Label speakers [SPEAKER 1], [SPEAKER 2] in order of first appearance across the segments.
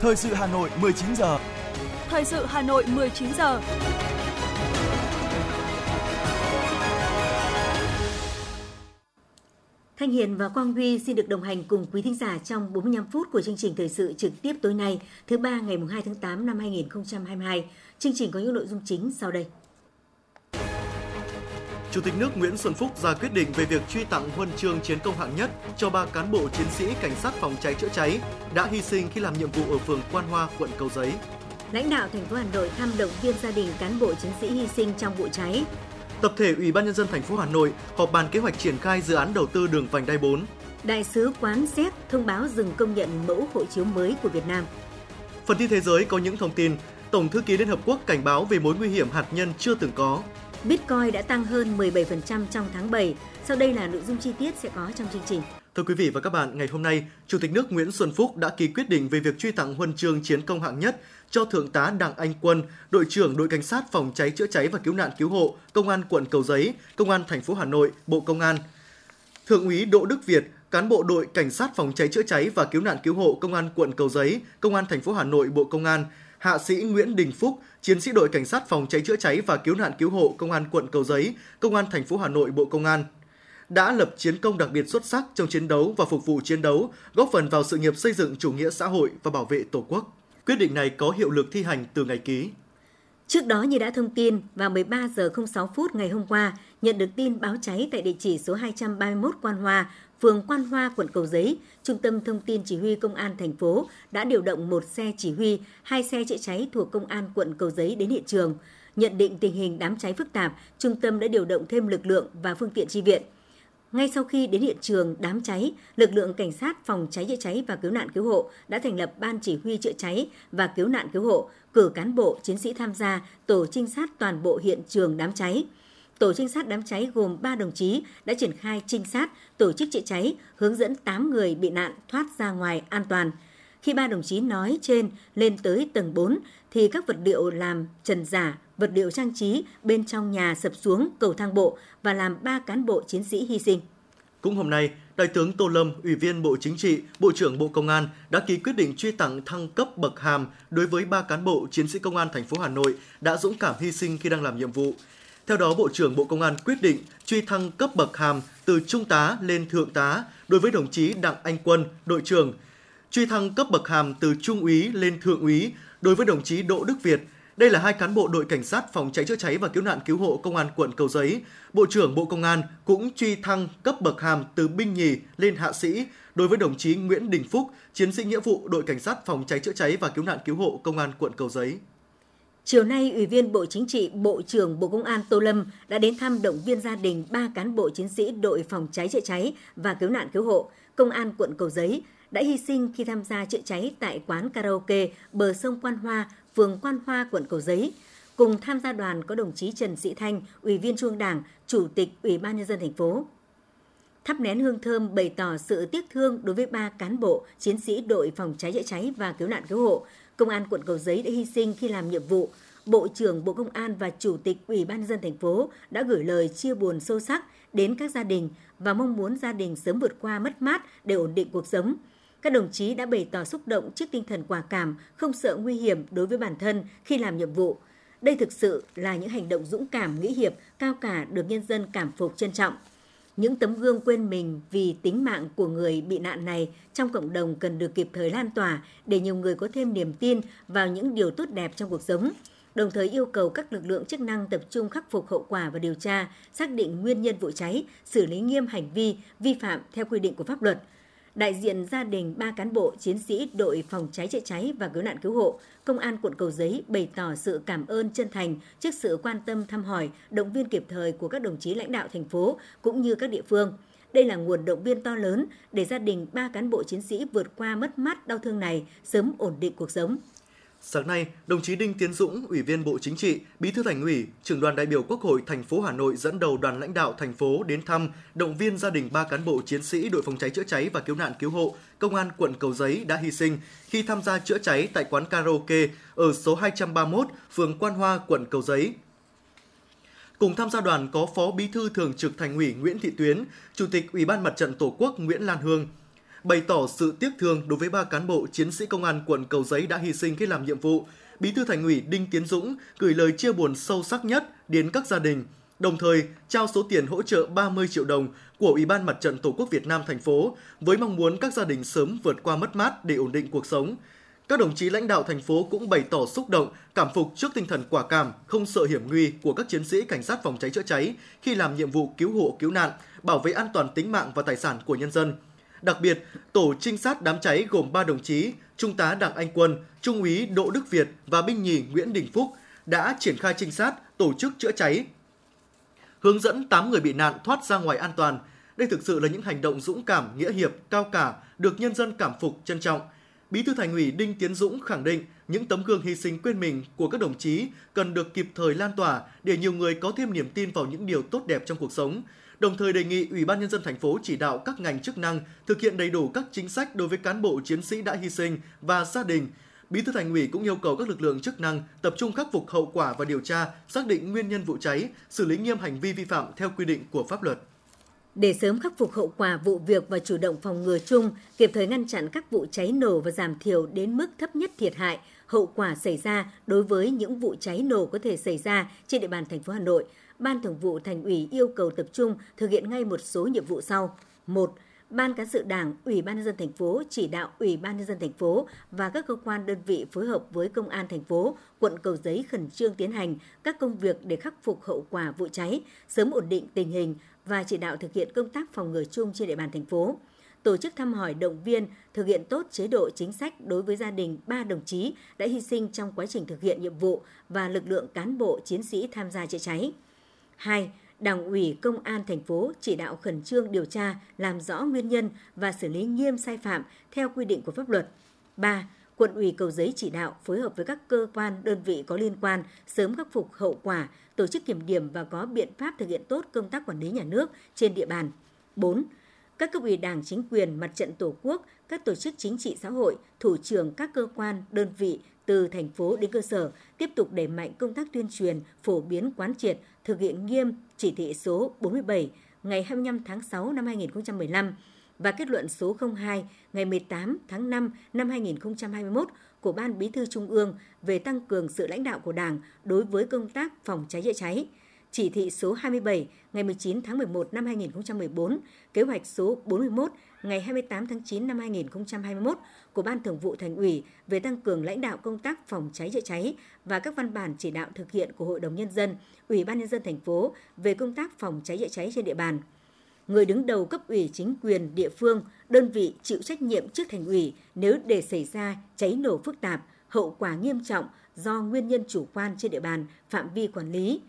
[SPEAKER 1] Thời sự Hà Nội 19 giờ.
[SPEAKER 2] Thời sự Hà Nội 19 giờ.
[SPEAKER 3] Thanh Hiền và Quang Huy xin được đồng hành cùng quý thính giả trong 45 phút của chương trình thời sự trực tiếp tối nay, thứ ba ngày 2 tháng 8 năm 2022. Chương trình có những nội dung chính sau đây.
[SPEAKER 4] Chủ tịch nước Nguyễn Xuân Phúc ra quyết định về việc truy tặng huân chương chiến công hạng nhất cho ba cán bộ chiến sĩ cảnh sát phòng cháy chữa cháy đã hy sinh khi làm nhiệm vụ ở phường Quan Hoa, quận Cầu Giấy.
[SPEAKER 3] Lãnh đạo thành phố Hà Nội thăm động viên gia đình cán bộ chiến sĩ hy sinh trong vụ cháy.
[SPEAKER 4] Tập thể Ủy ban nhân dân thành phố Hà Nội họp bàn kế hoạch triển khai dự án đầu tư đường vành đai 4.
[SPEAKER 3] Đại sứ quán Séc thông báo dừng công nhận mẫu hộ chiếu mới của Việt Nam.
[SPEAKER 4] Phần tin thế giới có những thông tin Tổng thư ký Liên Hợp Quốc cảnh báo về mối nguy hiểm hạt nhân chưa từng có.
[SPEAKER 3] Bitcoin đã tăng hơn 17% trong tháng 7. Sau đây là nội dung chi tiết sẽ có trong chương trình.
[SPEAKER 4] Thưa quý vị và các bạn, ngày hôm nay, Chủ tịch nước Nguyễn Xuân Phúc đã ký quyết định về việc truy tặng huân chương chiến công hạng nhất cho Thượng tá Đặng Anh Quân, đội trưởng đội cảnh sát phòng cháy chữa cháy và cứu nạn cứu hộ, Công an quận Cầu Giấy, Công an thành phố Hà Nội, Bộ Công an. Thượng úy Đỗ Đức Việt, cán bộ đội cảnh sát phòng cháy chữa cháy và cứu nạn cứu hộ Công an quận Cầu Giấy, Công an thành phố Hà Nội, Bộ Công an Hạ sĩ Nguyễn Đình Phúc, chiến sĩ đội cảnh sát phòng cháy chữa cháy và cứu nạn cứu hộ Công an quận Cầu Giấy, Công an thành phố Hà Nội, Bộ Công an đã lập chiến công đặc biệt xuất sắc trong chiến đấu và phục vụ chiến đấu, góp phần vào sự nghiệp xây dựng chủ nghĩa xã hội và bảo vệ Tổ quốc. Quyết định này có hiệu lực thi hành từ ngày ký.
[SPEAKER 3] Trước đó như đã thông tin, vào 13 giờ 06 phút ngày hôm qua, nhận được tin báo cháy tại địa chỉ số 231 Quan hòa phường Quan Hoa, quận Cầu Giấy, Trung tâm Thông tin Chỉ huy Công an thành phố đã điều động một xe chỉ huy, hai xe chữa cháy thuộc Công an quận Cầu Giấy đến hiện trường. Nhận định tình hình đám cháy phức tạp, trung tâm đã điều động thêm lực lượng và phương tiện chi viện. Ngay sau khi đến hiện trường đám cháy, lực lượng cảnh sát phòng cháy chữa cháy và cứu nạn cứu hộ đã thành lập ban chỉ huy chữa cháy và cứu nạn cứu hộ, cử cán bộ chiến sĩ tham gia tổ trinh sát toàn bộ hiện trường đám cháy. Tổ trinh sát đám cháy gồm 3 đồng chí đã triển khai trinh sát, tổ chức chữa cháy, hướng dẫn 8 người bị nạn thoát ra ngoài an toàn. Khi ba đồng chí nói trên lên tới tầng 4 thì các vật liệu làm trần giả, vật liệu trang trí bên trong nhà sập xuống cầu thang bộ và làm ba cán bộ chiến sĩ hy sinh.
[SPEAKER 4] Cũng hôm nay, Đại tướng Tô Lâm, Ủy viên Bộ Chính trị, Bộ trưởng Bộ Công an đã ký quyết định truy tặng thăng cấp bậc hàm đối với ba cán bộ chiến sĩ công an thành phố Hà Nội đã dũng cảm hy sinh khi đang làm nhiệm vụ. Theo đó, Bộ trưởng Bộ Công an quyết định truy thăng cấp bậc hàm từ trung tá lên thượng tá đối với đồng chí Đặng Anh Quân, đội trưởng, truy thăng cấp bậc hàm từ trung úy lên thượng úy đối với đồng chí Đỗ Đức Việt. Đây là hai cán bộ đội cảnh sát phòng cháy chữa cháy và cứu nạn cứu hộ công an quận Cầu Giấy. Bộ trưởng Bộ Công an cũng truy thăng cấp bậc hàm từ binh nhì lên hạ sĩ đối với đồng chí Nguyễn Đình Phúc, chiến sĩ nghĩa vụ đội cảnh sát phòng cháy chữa cháy và cứu nạn cứu hộ công an quận Cầu Giấy.
[SPEAKER 3] Chiều nay, Ủy viên Bộ Chính trị, Bộ trưởng Bộ Công an Tô Lâm đã đến thăm động viên gia đình ba cán bộ chiến sĩ đội phòng cháy chữa cháy và cứu nạn cứu hộ, Công an quận Cầu Giấy đã hy sinh khi tham gia chữa cháy tại quán karaoke bờ sông Quan Hoa, phường Quan Hoa, quận Cầu Giấy. Cùng tham gia đoàn có đồng chí Trần Sĩ Thanh, Ủy viên Trung Đảng, Chủ tịch Ủy ban nhân dân thành phố. Thắp nén hương thơm bày tỏ sự tiếc thương đối với ba cán bộ, chiến sĩ đội phòng cháy chữa cháy và cứu nạn cứu hộ, Công an quận Cầu Giấy đã hy sinh khi làm nhiệm vụ. Bộ trưởng Bộ Công an và Chủ tịch Ủy ban nhân dân thành phố đã gửi lời chia buồn sâu sắc đến các gia đình và mong muốn gia đình sớm vượt qua mất mát để ổn định cuộc sống. Các đồng chí đã bày tỏ xúc động trước tinh thần quả cảm, không sợ nguy hiểm đối với bản thân khi làm nhiệm vụ. Đây thực sự là những hành động dũng cảm, nghĩ hiệp, cao cả được nhân dân cảm phục trân trọng. Những tấm gương quên mình vì tính mạng của người bị nạn này trong cộng đồng cần được kịp thời lan tỏa để nhiều người có thêm niềm tin vào những điều tốt đẹp trong cuộc sống. Đồng thời yêu cầu các lực lượng chức năng tập trung khắc phục hậu quả và điều tra, xác định nguyên nhân vụ cháy, xử lý nghiêm hành vi vi phạm theo quy định của pháp luật – đại diện gia đình ba cán bộ chiến sĩ đội phòng cháy chữa cháy và cứu nạn cứu hộ, công an quận Cầu Giấy bày tỏ sự cảm ơn chân thành trước sự quan tâm thăm hỏi, động viên kịp thời của các đồng chí lãnh đạo thành phố cũng như các địa phương. Đây là nguồn động viên to lớn để gia đình ba cán bộ chiến sĩ vượt qua mất mát đau thương này, sớm ổn định cuộc sống.
[SPEAKER 4] Sáng nay, đồng chí Đinh Tiến Dũng, Ủy viên Bộ Chính trị, Bí thư Thành ủy, trưởng đoàn đại biểu Quốc hội thành phố Hà Nội dẫn đầu đoàn lãnh đạo thành phố đến thăm, động viên gia đình ba cán bộ chiến sĩ đội phòng cháy chữa cháy và cứu nạn cứu hộ, công an quận Cầu Giấy đã hy sinh khi tham gia chữa cháy tại quán karaoke ở số 231, phường Quan Hoa, quận Cầu Giấy. Cùng tham gia đoàn có Phó Bí thư Thường trực Thành ủy Nguyễn Thị Tuyến, Chủ tịch Ủy ban Mặt trận Tổ quốc Nguyễn Lan Hương, bày tỏ sự tiếc thương đối với ba cán bộ chiến sĩ công an quận Cầu Giấy đã hy sinh khi làm nhiệm vụ. Bí thư Thành ủy Đinh Tiến Dũng gửi lời chia buồn sâu sắc nhất đến các gia đình, đồng thời trao số tiền hỗ trợ 30 triệu đồng của Ủy ban Mặt trận Tổ quốc Việt Nam thành phố với mong muốn các gia đình sớm vượt qua mất mát để ổn định cuộc sống. Các đồng chí lãnh đạo thành phố cũng bày tỏ xúc động, cảm phục trước tinh thần quả cảm, không sợ hiểm nguy của các chiến sĩ cảnh sát phòng cháy chữa cháy khi làm nhiệm vụ cứu hộ cứu nạn, bảo vệ an toàn tính mạng và tài sản của nhân dân. Đặc biệt, tổ trinh sát đám cháy gồm 3 đồng chí, Trung tá Đặng Anh Quân, Trung úy Đỗ Đức Việt và binh nhì Nguyễn Đình Phúc đã triển khai trinh sát, tổ chức chữa cháy, hướng dẫn 8 người bị nạn thoát ra ngoài an toàn. Đây thực sự là những hành động dũng cảm, nghĩa hiệp, cao cả, được nhân dân cảm phục, trân trọng – Bí thư Thành ủy Đinh Tiến Dũng khẳng định những tấm gương hy sinh quên mình của các đồng chí cần được kịp thời lan tỏa để nhiều người có thêm niềm tin vào những điều tốt đẹp trong cuộc sống. Đồng thời đề nghị Ủy ban nhân dân thành phố chỉ đạo các ngành chức năng thực hiện đầy đủ các chính sách đối với cán bộ chiến sĩ đã hy sinh và gia đình. Bí thư Thành ủy cũng yêu cầu các lực lượng chức năng tập trung khắc phục hậu quả và điều tra, xác định nguyên nhân vụ cháy, xử lý nghiêm hành vi vi phạm theo quy định của pháp luật.
[SPEAKER 3] Để sớm khắc phục hậu quả vụ việc và chủ động phòng ngừa chung, kịp thời ngăn chặn các vụ cháy nổ và giảm thiểu đến mức thấp nhất thiệt hại, hậu quả xảy ra đối với những vụ cháy nổ có thể xảy ra trên địa bàn thành phố Hà Nội, Ban Thường vụ Thành ủy yêu cầu tập trung thực hiện ngay một số nhiệm vụ sau. 1. Ban cán sự Đảng, Ủy ban nhân dân thành phố chỉ đạo Ủy ban nhân dân thành phố và các cơ quan đơn vị phối hợp với công an thành phố, quận Cầu Giấy khẩn trương tiến hành các công việc để khắc phục hậu quả vụ cháy, sớm ổn định tình hình và chỉ đạo thực hiện công tác phòng ngừa chung trên địa bàn thành phố tổ chức thăm hỏi động viên thực hiện tốt chế độ chính sách đối với gia đình ba đồng chí đã hy sinh trong quá trình thực hiện nhiệm vụ và lực lượng cán bộ chiến sĩ tham gia chữa cháy. 2. Đảng ủy Công an thành phố chỉ đạo khẩn trương điều tra, làm rõ nguyên nhân và xử lý nghiêm sai phạm theo quy định của pháp luật. 3. Quận ủy Cầu Giấy chỉ đạo phối hợp với các cơ quan, đơn vị có liên quan sớm khắc phục hậu quả, tổ chức kiểm điểm và có biện pháp thực hiện tốt công tác quản lý nhà nước trên địa bàn. 4. Các cấp ủy Đảng, chính quyền, mặt trận Tổ quốc, các tổ chức chính trị xã hội, thủ trưởng các cơ quan, đơn vị từ thành phố đến cơ sở tiếp tục đẩy mạnh công tác tuyên truyền, phổ biến quán triệt, thực hiện nghiêm chỉ thị số 47 ngày 25 tháng 6 năm 2015 và kết luận số 02 ngày 18 tháng 5 năm 2021 của Ban Bí thư Trung ương về tăng cường sự lãnh đạo của Đảng đối với công tác phòng cháy chữa cháy, chỉ thị số 27 ngày 19 tháng 11 năm 2014, kế hoạch số 41 ngày 28 tháng 9 năm 2021 của Ban Thường vụ Thành ủy về tăng cường lãnh đạo công tác phòng cháy chữa cháy và các văn bản chỉ đạo thực hiện của Hội đồng nhân dân, Ủy ban nhân dân thành phố về công tác phòng cháy chữa cháy trên địa bàn người đứng đầu cấp ủy chính quyền địa phương, đơn vị chịu trách nhiệm trước thành ủy nếu để xảy ra cháy nổ phức tạp, hậu quả nghiêm trọng do nguyên nhân chủ quan trên địa bàn, phạm vi quản lý.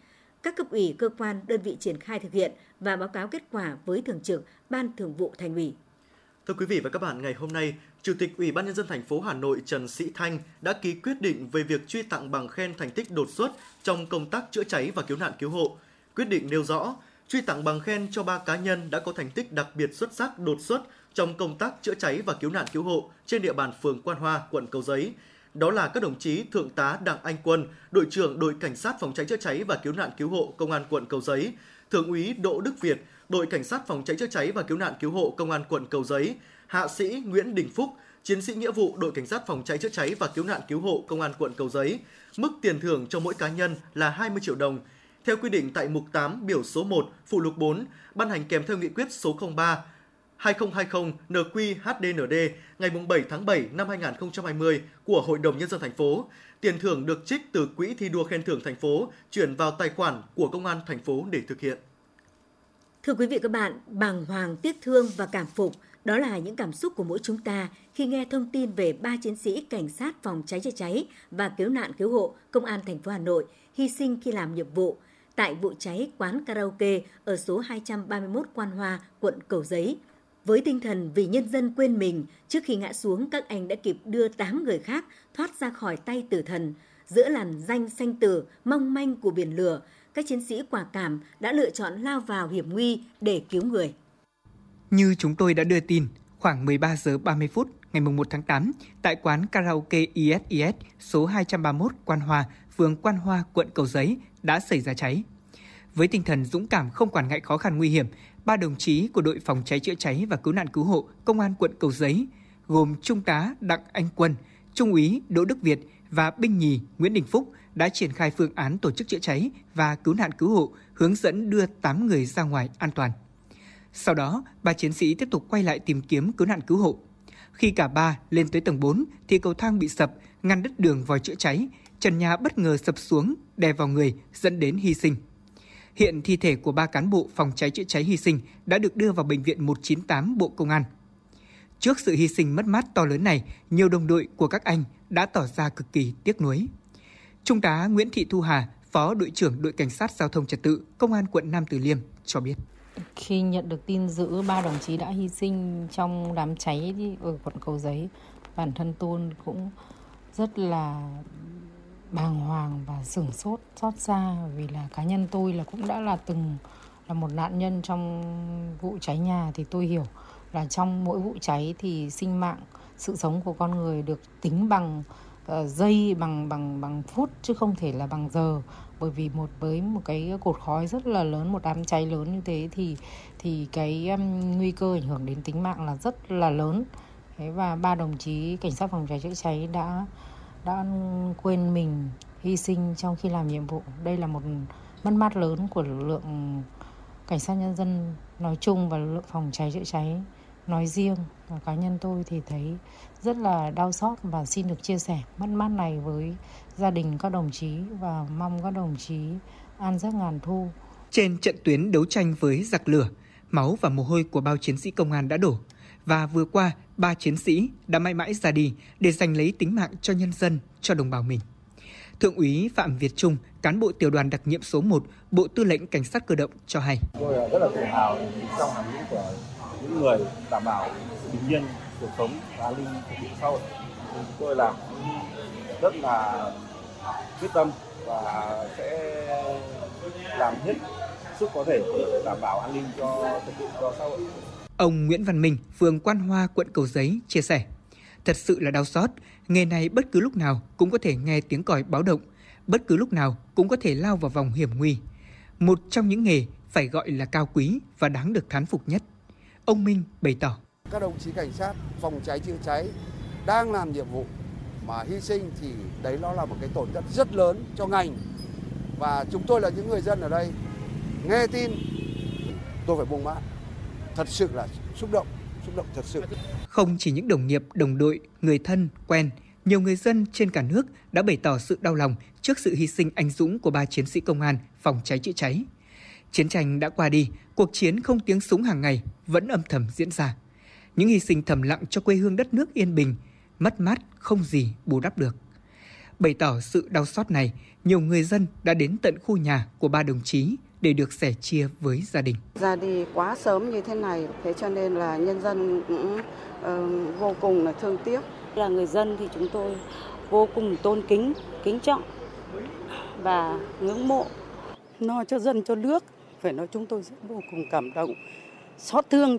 [SPEAKER 3] Các cấp ủy, cơ quan, đơn vị triển khai thực hiện và báo cáo kết quả với thường trực Ban Thường vụ Thành ủy.
[SPEAKER 4] Thưa quý vị và các bạn, ngày hôm nay, Chủ tịch Ủy ban nhân dân thành phố Hà Nội Trần Sĩ Thanh đã ký quyết định về việc truy tặng bằng khen thành tích đột xuất trong công tác chữa cháy và cứu nạn cứu hộ. Quyết định nêu rõ, truy tặng bằng khen cho ba cá nhân đã có thành tích đặc biệt xuất sắc đột xuất trong công tác chữa cháy và cứu nạn cứu hộ trên địa bàn phường Quan Hoa, quận Cầu Giấy. Đó là các đồng chí Thượng tá Đặng Anh Quân, đội trưởng đội cảnh sát phòng cháy chữa cháy và cứu nạn cứu hộ công an quận Cầu Giấy, Thượng úy Đỗ Đức Việt, đội cảnh sát phòng cháy chữa cháy và cứu nạn cứu hộ công an quận Cầu Giấy, hạ sĩ Nguyễn Đình Phúc, chiến sĩ nghĩa vụ đội cảnh sát phòng cháy chữa cháy và cứu nạn cứu hộ công an quận Cầu Giấy. Mức tiền thưởng cho mỗi cá nhân là 20 triệu đồng theo quy định tại mục 8 biểu số 1 phụ lục 4 ban hành kèm theo nghị quyết số 03 2020 NQ-HDND ngày 7 tháng 7 năm 2020 của Hội đồng Nhân dân thành phố. Tiền thưởng được trích từ Quỹ thi đua khen thưởng thành phố chuyển vào tài khoản của Công an thành phố để thực hiện.
[SPEAKER 3] Thưa quý vị các bạn, bàng hoàng, tiếc thương và cảm phục đó là những cảm xúc của mỗi chúng ta khi nghe thông tin về ba chiến sĩ cảnh sát phòng cháy chữa cháy và cứu nạn cứu hộ Công an thành phố Hà Nội hy sinh khi làm nhiệm vụ tại vụ cháy quán karaoke ở số 231 Quan Hoa, quận Cầu Giấy. Với tinh thần vì nhân dân quên mình, trước khi ngã xuống các anh đã kịp đưa 8 người khác thoát ra khỏi tay tử thần. Giữa làn danh xanh tử, mong manh của biển lửa, các chiến sĩ quả cảm đã lựa chọn lao vào hiểm nguy để cứu người.
[SPEAKER 5] Như chúng tôi đã đưa tin, khoảng 13 giờ 30 phút ngày 1 tháng 8, tại quán karaoke ISIS số 231 Quan Hoa, phường Quan Hoa, quận Cầu Giấy đã xảy ra cháy. Với tinh thần dũng cảm không quản ngại khó khăn nguy hiểm, ba đồng chí của đội phòng cháy chữa cháy và cứu nạn cứu hộ Công an quận Cầu Giấy gồm Trung tá Đặng Anh Quân, Trung úy Đỗ Đức Việt và binh nhì Nguyễn Đình Phúc đã triển khai phương án tổ chức chữa cháy và cứu nạn cứu hộ, hướng dẫn đưa 8 người ra ngoài an toàn. Sau đó, ba chiến sĩ tiếp tục quay lại tìm kiếm cứu nạn cứu hộ. Khi cả ba lên tới tầng 4 thì cầu thang bị sập, ngăn đứt đường vòi chữa cháy, trần nhà bất ngờ sập xuống, đè vào người dẫn đến hy sinh. Hiện thi thể của ba cán bộ phòng cháy chữa cháy hy sinh đã được đưa vào bệnh viện 198 Bộ Công an. Trước sự hy sinh mất mát to lớn này, nhiều đồng đội của các anh đã tỏ ra cực kỳ tiếc nuối. Trung tá Nguyễn Thị Thu Hà, Phó đội trưởng đội cảnh sát giao thông trật tự Công an quận Nam Từ Liêm cho biết.
[SPEAKER 6] Khi nhận được tin giữ ba đồng chí đã hy sinh trong đám cháy ở quận Cầu Giấy, bản thân tôi cũng rất là bàng hoàng và sửng sốt xót xa vì là cá nhân tôi là cũng đã là từng là một nạn nhân trong vụ cháy nhà thì tôi hiểu là trong mỗi vụ cháy thì sinh mạng sự sống của con người được tính bằng uh, giây bằng bằng bằng phút chứ không thể là bằng giờ. Bởi vì một với một cái cột khói rất là lớn một đám cháy lớn như thế thì thì cái um, nguy cơ ảnh hưởng đến tính mạng là rất là lớn. Thế và ba đồng chí cảnh sát phòng cháy chữa cháy đã đã quên mình hy sinh trong khi làm nhiệm vụ. Đây là một mất mát lớn của lực lượng cảnh sát nhân dân nói chung và lực lượng phòng cháy chữa cháy nói riêng. Và cá nhân tôi thì thấy rất là đau xót và xin được chia sẻ mất mát này với gia đình các đồng chí và mong các đồng chí an giấc ngàn thu.
[SPEAKER 5] Trên trận tuyến đấu tranh với giặc lửa, máu và mồ hôi của bao chiến sĩ công an đã đổ và vừa qua ba chiến sĩ đã mãi mãi ra đi để giành lấy tính mạng cho nhân dân, cho đồng bào mình. Thượng úy Phạm Việt Trung, cán bộ tiểu đoàn đặc nhiệm số 1, Bộ Tư lệnh Cảnh sát cơ động cho hay.
[SPEAKER 7] Tôi rất là tự hào trong hàng ngũ của những người đảm bảo bình yên cuộc sống và an ninh trật tự xã hội. Tôi làm rất là quyết tâm và sẽ làm hết sức có thể để đảm bảo an ninh cho trật tự cho xã hội.
[SPEAKER 5] Ông Nguyễn Văn Minh, phường Quan Hoa, quận Cầu Giấy chia sẻ, thật sự là đau xót, nghề này bất cứ lúc nào cũng có thể nghe tiếng còi báo động, bất cứ lúc nào cũng có thể lao vào vòng hiểm nguy. Một trong những nghề phải gọi là cao quý và đáng được thán phục nhất. Ông Minh bày tỏ.
[SPEAKER 8] Các đồng chí cảnh sát phòng cháy chữa cháy đang làm nhiệm vụ mà hy sinh thì đấy nó là một cái tổn thất rất lớn cho ngành và chúng tôi là những người dân ở đây nghe tin tôi phải buông mát thật sự là xúc động xúc động thật sự.
[SPEAKER 5] Không chỉ những đồng nghiệp đồng đội người thân quen nhiều người dân trên cả nước đã bày tỏ sự đau lòng trước sự hy sinh anh dũng của ba chiến sĩ công an phòng cháy chữa cháy. Chiến tranh đã qua đi cuộc chiến không tiếng súng hàng ngày vẫn âm thầm diễn ra. Những hy sinh thầm lặng cho quê hương đất nước yên bình mất mát không gì bù đắp được. Bày tỏ sự đau xót này, nhiều người dân đã đến tận khu nhà của ba đồng chí để được sẻ chia với gia đình.
[SPEAKER 9] Ra đi quá sớm như thế này, thế cho nên là nhân dân cũng uh, vô cùng là thương tiếc.
[SPEAKER 10] Là người dân thì chúng tôi vô cùng tôn kính, kính trọng và ngưỡng mộ.
[SPEAKER 9] Lo cho dân cho nước, phải nói chúng tôi rất vô cùng cảm động, xót thương.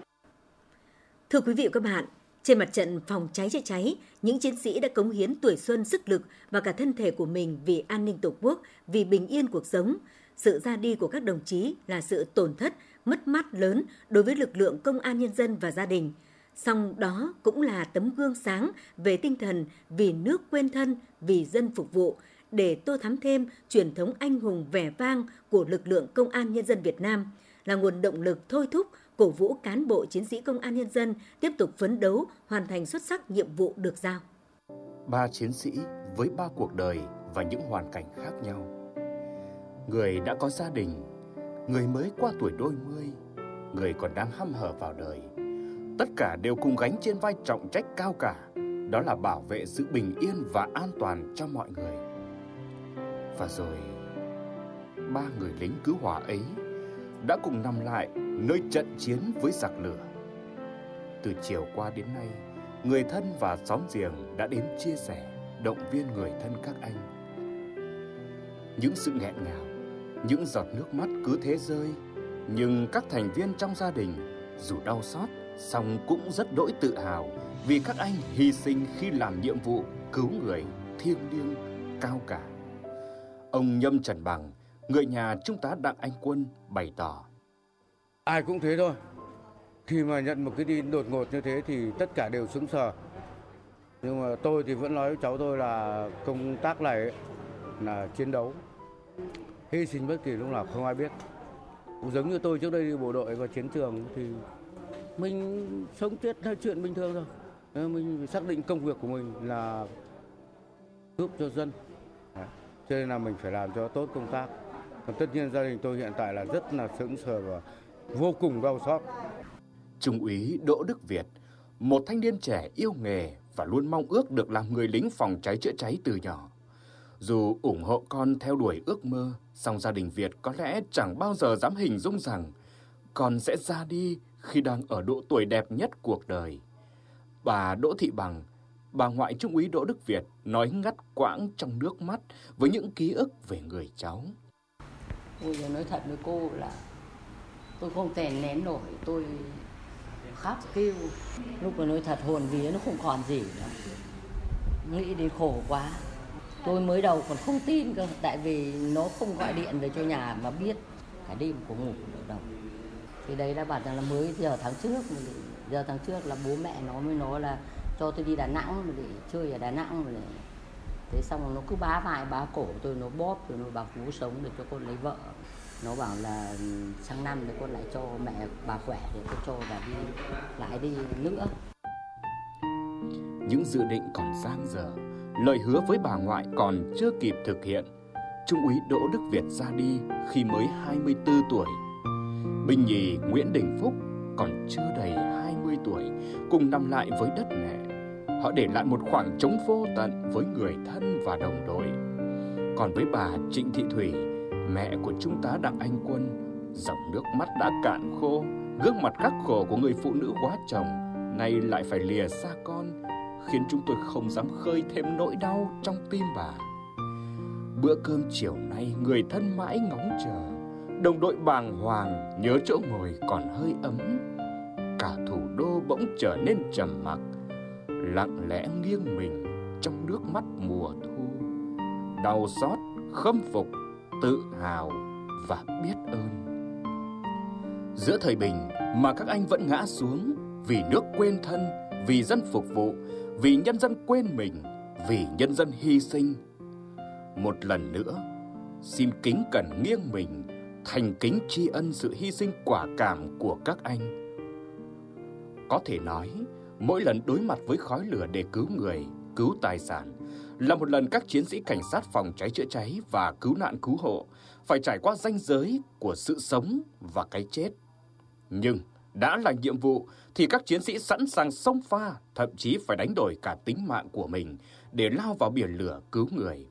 [SPEAKER 3] Thưa quý vị và các bạn, trên mặt trận phòng cháy chữa cháy, những chiến sĩ đã cống hiến tuổi xuân sức lực và cả thân thể của mình vì an ninh Tổ quốc, vì bình yên cuộc sống. Sự ra đi của các đồng chí là sự tổn thất, mất mát lớn đối với lực lượng công an nhân dân và gia đình. Song đó cũng là tấm gương sáng về tinh thần vì nước quên thân, vì dân phục vụ, để tô thắm thêm truyền thống anh hùng vẻ vang của lực lượng công an nhân dân Việt Nam, là nguồn động lực thôi thúc cổ vũ cán bộ chiến sĩ công an nhân dân tiếp tục phấn đấu, hoàn thành xuất sắc nhiệm vụ được giao.
[SPEAKER 11] Ba chiến sĩ với ba cuộc đời và những hoàn cảnh khác nhau. Người đã có gia đình, người mới qua tuổi đôi mươi, người còn đang hăm hở vào đời. Tất cả đều cùng gánh trên vai trọng trách cao cả, đó là bảo vệ sự bình yên và an toàn cho mọi người. Và rồi, ba người lính cứu hỏa ấy đã cùng nằm lại nơi trận chiến với giặc lửa. Từ chiều qua đến nay, người thân và xóm giềng đã đến chia sẻ, động viên người thân các anh. Những sự nghẹn ngào, những giọt nước mắt cứ thế rơi, nhưng các thành viên trong gia đình dù đau xót, song cũng rất đỗi tự hào vì các anh hy sinh khi làm nhiệm vụ cứu người thiêng liêng cao cả. Ông Nhâm Trần Bằng, người nhà Trung tá Đặng Anh Quân bày tỏ.
[SPEAKER 12] Ai cũng thế thôi. Khi mà nhận một cái tin đột ngột như thế thì tất cả đều sững sờ. Nhưng mà tôi thì vẫn nói với cháu tôi là công tác này ấy, là chiến đấu. Hy sinh bất kỳ lúc nào không ai biết. Cũng giống như tôi trước đây đi bộ đội và chiến trường thì mình sống chết là chuyện bình thường thôi. Mình xác định công việc của mình là giúp cho dân. Cho nên là mình phải làm cho tốt công tác. Còn tất nhiên gia đình tôi hiện tại là rất là sững sờ và vô cùng đau xót.
[SPEAKER 11] Trung úy Đỗ Đức Việt, một thanh niên trẻ yêu nghề và luôn mong ước được làm người lính phòng cháy chữa cháy từ nhỏ. Dù ủng hộ con theo đuổi ước mơ, song gia đình Việt có lẽ chẳng bao giờ dám hình dung rằng con sẽ ra đi khi đang ở độ tuổi đẹp nhất cuộc đời. Bà Đỗ Thị Bằng, bà ngoại Trung úy Đỗ Đức Việt nói ngắt quãng trong nước mắt với những ký ức về người cháu.
[SPEAKER 13] Tôi nói thật với cô là tôi không thể nén nổi, tôi khóc kêu. Lúc mà nói thật hồn vía nó không còn gì nữa. Nghĩ đến khổ quá. Tôi mới đầu còn không tin cơ, tại vì nó không gọi điện về cho nhà mà biết cả đêm cũng ngủ được đâu. Thì đấy là bảo rằng là mới giờ tháng trước, giờ tháng trước là bố mẹ nó mới nói là cho tôi đi Đà Nẵng để chơi ở Đà Nẵng để thế xong nó cứ bá vai bá cổ tôi nó bóp rồi nó bảo cứu sống để cho con lấy vợ. Nó bảo là ừ, sang năm thì con lại cho mẹ bà khỏe để con cho bà đi lại đi nữa.
[SPEAKER 11] Những dự định còn dang dở lời hứa với bà ngoại còn chưa kịp thực hiện. Trung úy Đỗ Đức Việt ra đi khi mới 24 tuổi. Binh nhì Nguyễn Đình Phúc còn chưa đầy 20 tuổi cùng nằm lại với đất mẹ. Họ để lại một khoảng trống vô tận với người thân và đồng đội. Còn với bà Trịnh Thị Thủy mẹ của Trung tá Đặng Anh Quân, dòng nước mắt đã cạn khô, gương mặt khắc khổ của người phụ nữ quá chồng, nay lại phải lìa xa con, khiến chúng tôi không dám khơi thêm nỗi đau trong tim bà. Bữa cơm chiều nay người thân mãi ngóng chờ, đồng đội bàng hoàng nhớ chỗ ngồi còn hơi ấm. Cả thủ đô bỗng trở nên trầm mặc, lặng lẽ nghiêng mình trong nước mắt mùa thu. Đau xót, khâm phục tự hào và biết ơn. Giữa thời bình mà các anh vẫn ngã xuống vì nước quên thân, vì dân phục vụ, vì nhân dân quên mình, vì nhân dân hy sinh. Một lần nữa, xin kính cẩn nghiêng mình, thành kính tri ân sự hy sinh quả cảm của các anh. Có thể nói, mỗi lần đối mặt với khói lửa để cứu người, cứu tài sản, là một lần các chiến sĩ cảnh sát phòng cháy chữa cháy và cứu nạn cứu hộ phải trải qua ranh giới của sự sống và cái chết. Nhưng đã là nhiệm vụ thì các chiến sĩ sẵn sàng xông pha, thậm chí phải đánh đổi cả tính mạng của mình để lao vào biển lửa cứu người.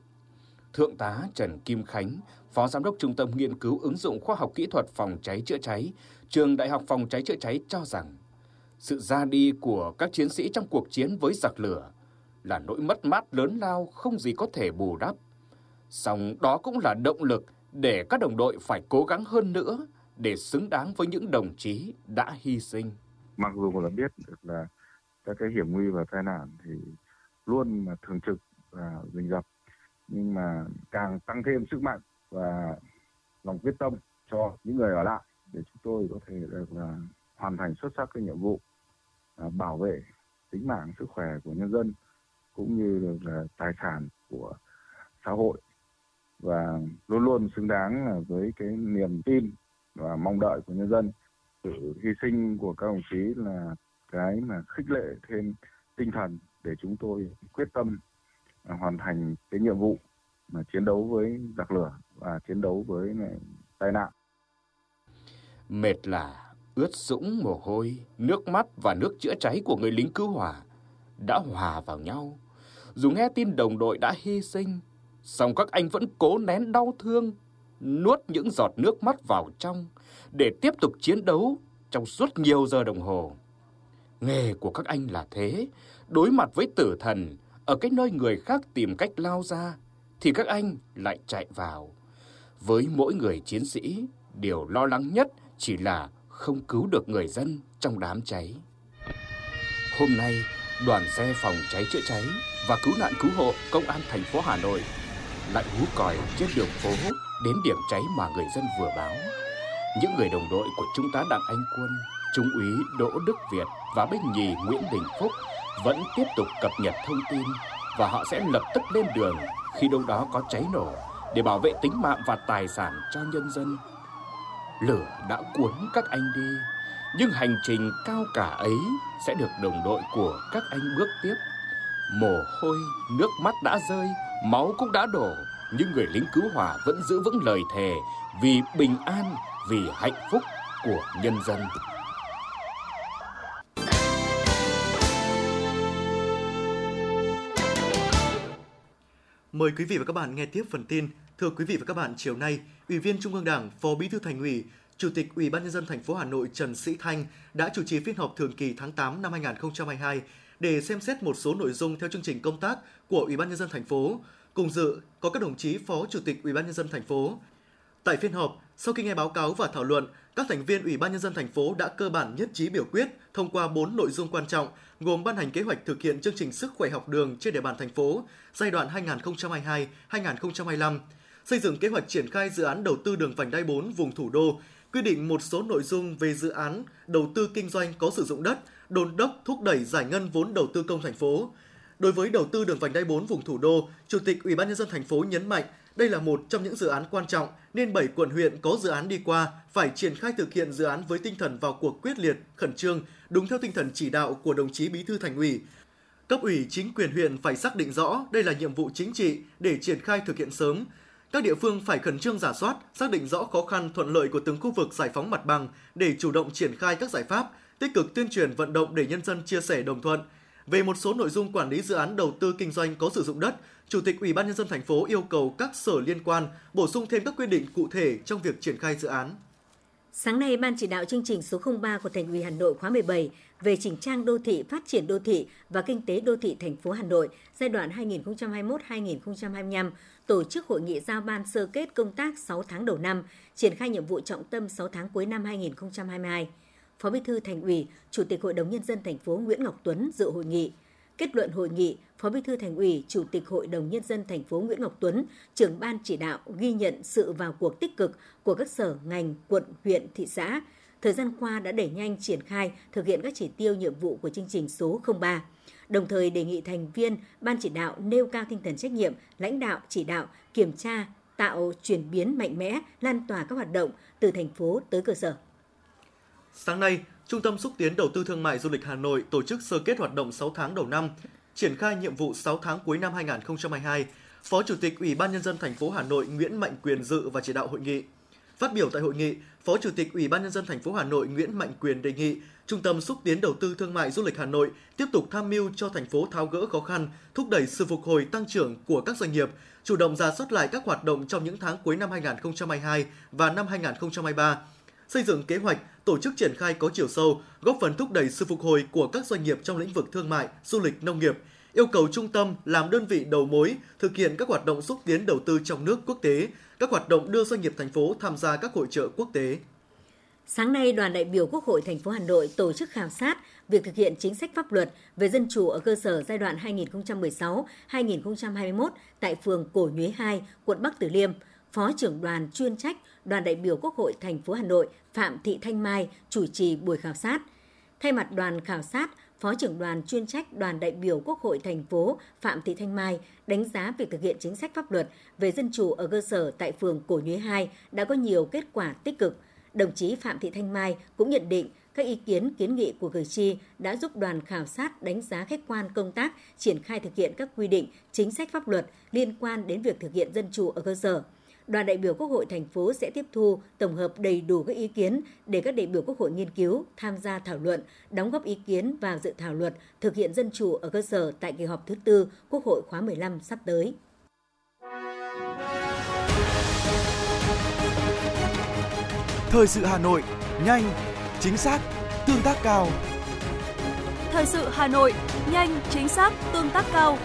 [SPEAKER 11] Thượng tá Trần Kim Khánh, Phó Giám đốc Trung tâm Nghiên cứu ứng dụng khoa học kỹ thuật phòng cháy chữa cháy, Trường Đại học Phòng cháy chữa cháy cho rằng sự ra đi của các chiến sĩ trong cuộc chiến với giặc lửa là nỗi mất mát lớn lao không gì có thể bù đắp. Song đó cũng là động lực để các đồng đội phải cố gắng hơn nữa để xứng đáng với những đồng chí đã hy sinh.
[SPEAKER 14] Mặc dù là biết được là các cái hiểm nguy và tai nạn thì luôn là thường trực và rình rập nhưng mà càng tăng thêm sức mạnh và lòng quyết tâm cho những người ở lại để chúng tôi có thể được là hoàn thành xuất sắc cái nhiệm vụ à, bảo vệ tính mạng sức khỏe của nhân dân cũng như được là tài sản của xã hội và luôn luôn xứng đáng với cái niềm tin và mong đợi của nhân dân. Sự hy sinh của các đồng chí là cái mà khích lệ thêm tinh thần để chúng tôi quyết tâm à, hoàn thành cái nhiệm vụ mà chiến đấu với giặc lửa và chiến đấu với tai nạn.
[SPEAKER 11] Mệt là ướt sũng mồ hôi, nước mắt và nước chữa cháy của người lính cứu hỏa đã hòa vào nhau dù nghe tin đồng đội đã hy sinh, song các anh vẫn cố nén đau thương, nuốt những giọt nước mắt vào trong để tiếp tục chiến đấu trong suốt nhiều giờ đồng hồ. Nghề của các anh là thế, đối mặt với tử thần ở cái nơi người khác tìm cách lao ra thì các anh lại chạy vào. Với mỗi người chiến sĩ, điều lo lắng nhất chỉ là không cứu được người dân trong đám cháy. Hôm nay, đoàn xe phòng cháy chữa cháy và cứu nạn cứu hộ công an thành phố Hà Nội lại hú còi trên đường phố đến điểm cháy mà người dân vừa báo. Những người đồng đội của Trung tá Đặng Anh Quân, Trung úy Đỗ Đức Việt và binh nhì Nguyễn Đình Phúc vẫn tiếp tục cập nhật thông tin và họ sẽ lập tức lên đường khi đâu đó có cháy nổ để bảo vệ tính mạng và tài sản cho nhân dân. Lửa đã cuốn các anh đi, nhưng hành trình cao cả ấy sẽ được đồng đội của các anh bước tiếp. Mồ hôi, nước mắt đã rơi, máu cũng đã đổ, những người lính cứu hỏa vẫn giữ vững lời thề vì bình an, vì hạnh phúc của nhân dân.
[SPEAKER 4] Mời quý vị và các bạn nghe tiếp phần tin. Thưa quý vị và các bạn, chiều nay, Ủy viên Trung ương Đảng, Phó Bí thư Thành ủy, Chủ tịch Ủy ban nhân dân thành phố Hà Nội Trần Sĩ Thanh đã chủ trì phiên họp thường kỳ tháng 8 năm 2022 để xem xét một số nội dung theo chương trình công tác của Ủy ban nhân dân thành phố. Cùng dự có các đồng chí Phó Chủ tịch Ủy ban nhân dân thành phố. Tại phiên họp, sau khi nghe báo cáo và thảo luận, các thành viên Ủy ban nhân dân thành phố đã cơ bản nhất trí biểu quyết thông qua 4 nội dung quan trọng, gồm ban hành kế hoạch thực hiện chương trình sức khỏe học đường trên địa bàn thành phố giai đoạn 2022-2025, xây dựng kế hoạch triển khai dự án đầu tư đường vành đai 4 vùng thủ đô, quy định một số nội dung về dự án đầu tư kinh doanh có sử dụng đất, đồn đốc thúc đẩy giải ngân vốn đầu tư công thành phố. Đối với đầu tư đường vành đai 4 vùng thủ đô, Chủ tịch Ủy ban nhân dân thành phố nhấn mạnh đây là một trong những dự án quan trọng nên 7 quận huyện có dự án đi qua phải triển khai thực hiện dự án với tinh thần vào cuộc quyết liệt, khẩn trương, đúng theo tinh thần chỉ đạo của đồng chí Bí thư Thành ủy. Cấp ủy chính quyền huyện phải xác định rõ đây là nhiệm vụ chính trị để triển khai thực hiện sớm. Các địa phương phải khẩn trương giả soát, xác định rõ khó khăn thuận lợi của từng khu vực giải phóng mặt bằng để chủ động triển khai các giải pháp, tích cực tuyên truyền vận động để nhân dân chia sẻ đồng thuận. Về một số nội dung quản lý dự án đầu tư kinh doanh có sử dụng đất, Chủ tịch Ủy ban nhân dân thành phố yêu cầu các sở liên quan bổ sung thêm các quy định cụ thể trong việc triển khai dự án.
[SPEAKER 3] Sáng nay, Ban chỉ đạo chương trình số 03 của Thành ủy Hà Nội khóa 17 về chỉnh trang đô thị, phát triển đô thị và kinh tế đô thị thành phố Hà Nội giai đoạn 2021-2025 tổ chức hội nghị giao ban sơ kết công tác 6 tháng đầu năm, triển khai nhiệm vụ trọng tâm 6 tháng cuối năm 2022. Phó Bí thư Thành ủy, Chủ tịch Hội đồng nhân dân thành phố Nguyễn Ngọc Tuấn dự hội nghị. Kết luận hội nghị, Phó Bí thư Thành ủy, Chủ tịch Hội đồng nhân dân thành phố Nguyễn Ngọc Tuấn, trưởng ban chỉ đạo ghi nhận sự vào cuộc tích cực của các sở, ngành, quận, huyện, thị xã thời gian qua đã đẩy nhanh triển khai thực hiện các chỉ tiêu nhiệm vụ của chương trình số 03 đồng thời đề nghị thành viên ban chỉ đạo nêu cao tinh thần trách nhiệm, lãnh đạo, chỉ đạo, kiểm tra, tạo chuyển biến mạnh mẽ, lan tỏa các hoạt động từ thành phố tới cơ sở.
[SPEAKER 4] Sáng nay, Trung tâm xúc tiến đầu tư thương mại du lịch Hà Nội tổ chức sơ kết hoạt động 6 tháng đầu năm, triển khai nhiệm vụ 6 tháng cuối năm 2022. Phó Chủ tịch Ủy ban nhân dân thành phố Hà Nội Nguyễn Mạnh Quyền dự và chỉ đạo hội nghị. Phát biểu tại hội nghị, Phó Chủ tịch Ủy ban nhân dân thành phố Hà Nội Nguyễn Mạnh Quyền đề nghị Trung tâm xúc tiến đầu tư thương mại du lịch Hà Nội tiếp tục tham mưu cho thành phố tháo gỡ khó khăn, thúc đẩy sự phục hồi tăng trưởng của các doanh nghiệp, chủ động ra soát lại các hoạt động trong những tháng cuối năm 2022 và năm 2023, xây dựng kế hoạch, tổ chức triển khai có chiều sâu, góp phần thúc đẩy sự phục hồi của các doanh nghiệp trong lĩnh vực thương mại, du lịch, nông nghiệp, yêu cầu trung tâm làm đơn vị đầu mối thực hiện các hoạt động xúc tiến đầu tư trong nước quốc tế, các hoạt động đưa doanh nghiệp thành phố tham gia các hội trợ quốc tế.
[SPEAKER 3] Sáng nay, đoàn đại biểu Quốc hội thành phố Hà Nội tổ chức khảo sát việc thực hiện chính sách pháp luật về dân chủ ở cơ sở giai đoạn 2016-2021 tại phường Cổ Nhuế 2, quận Bắc Từ Liêm. Phó trưởng đoàn chuyên trách đoàn đại biểu Quốc hội thành phố Hà Nội Phạm Thị Thanh Mai chủ trì buổi khảo sát. Thay mặt đoàn khảo sát, Phó trưởng đoàn chuyên trách đoàn đại biểu Quốc hội thành phố Phạm Thị Thanh Mai đánh giá việc thực hiện chính sách pháp luật về dân chủ ở cơ sở tại phường Cổ Nhuế 2 đã có nhiều kết quả tích cực. Đồng chí Phạm Thị Thanh Mai cũng nhận định các ý kiến kiến nghị của cử tri đã giúp đoàn khảo sát đánh giá khách quan công tác triển khai thực hiện các quy định, chính sách pháp luật liên quan đến việc thực hiện dân chủ ở cơ sở đoàn đại biểu Quốc hội thành phố sẽ tiếp thu, tổng hợp đầy đủ các ý kiến để các đại biểu Quốc hội nghiên cứu, tham gia thảo luận, đóng góp ý kiến vào dự thảo luật thực hiện dân chủ ở cơ sở tại kỳ họp thứ tư Quốc hội khóa 15 sắp tới.
[SPEAKER 1] Thời sự Hà Nội, nhanh, chính xác, tương tác cao.
[SPEAKER 2] Thời sự Hà Nội, nhanh, chính xác, tương tác cao.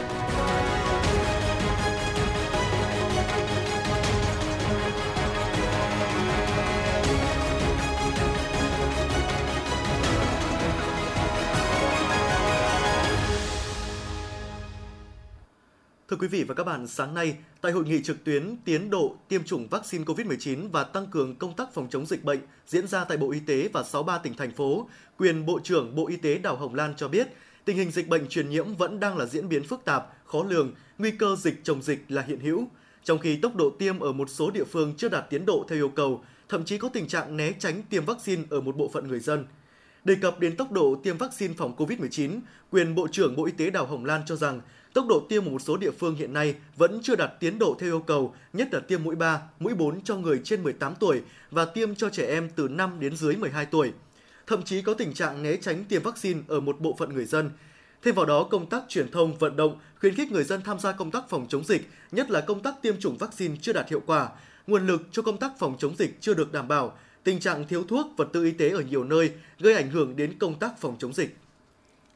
[SPEAKER 4] Thưa quý vị và các bạn, sáng nay, tại hội nghị trực tuyến tiến độ tiêm chủng vaccine COVID-19 và tăng cường công tác phòng chống dịch bệnh diễn ra tại Bộ Y tế và 63 tỉnh thành phố, quyền Bộ trưởng Bộ Y tế Đào Hồng Lan cho biết, tình hình dịch bệnh truyền nhiễm vẫn đang là diễn biến phức tạp, khó lường, nguy cơ dịch chồng dịch là hiện hữu. Trong khi tốc độ tiêm ở một số địa phương chưa đạt tiến độ theo yêu cầu, thậm chí có tình trạng né tránh tiêm vaccine ở một bộ phận người dân. Đề cập đến tốc độ tiêm vaccine phòng COVID-19, quyền Bộ trưởng Bộ Y tế Đào Hồng Lan cho rằng tốc độ tiêm ở một số địa phương hiện nay vẫn chưa đạt tiến độ theo yêu cầu, nhất là tiêm mũi 3, mũi 4 cho người trên 18 tuổi và tiêm cho trẻ em từ 5 đến dưới 12 tuổi. Thậm chí có tình trạng né tránh tiêm vaccine ở một bộ phận người dân. Thêm vào đó, công tác truyền thông, vận động, khuyến khích người dân tham gia công tác phòng chống dịch, nhất là công tác tiêm chủng vaccine chưa đạt hiệu quả, nguồn lực cho công tác phòng chống dịch chưa được đảm bảo, tình trạng thiếu thuốc, vật tư y tế ở nhiều nơi gây ảnh hưởng đến công tác phòng chống dịch.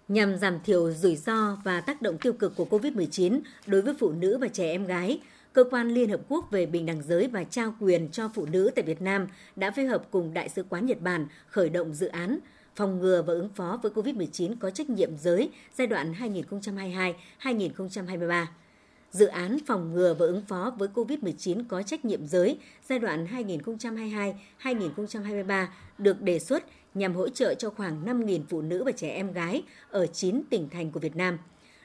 [SPEAKER 3] Nhằm giảm thiểu rủi ro và tác động tiêu cực của COVID-19 đối với phụ nữ và trẻ em gái, Cơ quan Liên Hợp Quốc về Bình đẳng giới và trao quyền cho phụ nữ tại Việt Nam đã phối hợp cùng Đại sứ quán Nhật Bản khởi động dự án phòng ngừa và ứng phó với COVID-19 có trách nhiệm giới giai đoạn 2022-2023. Dự án phòng ngừa và ứng phó với COVID-19 có trách nhiệm giới giai đoạn 2022-2023 được đề xuất nhằm hỗ trợ cho khoảng 5.000 phụ nữ và trẻ em gái ở 9 tỉnh thành của Việt Nam.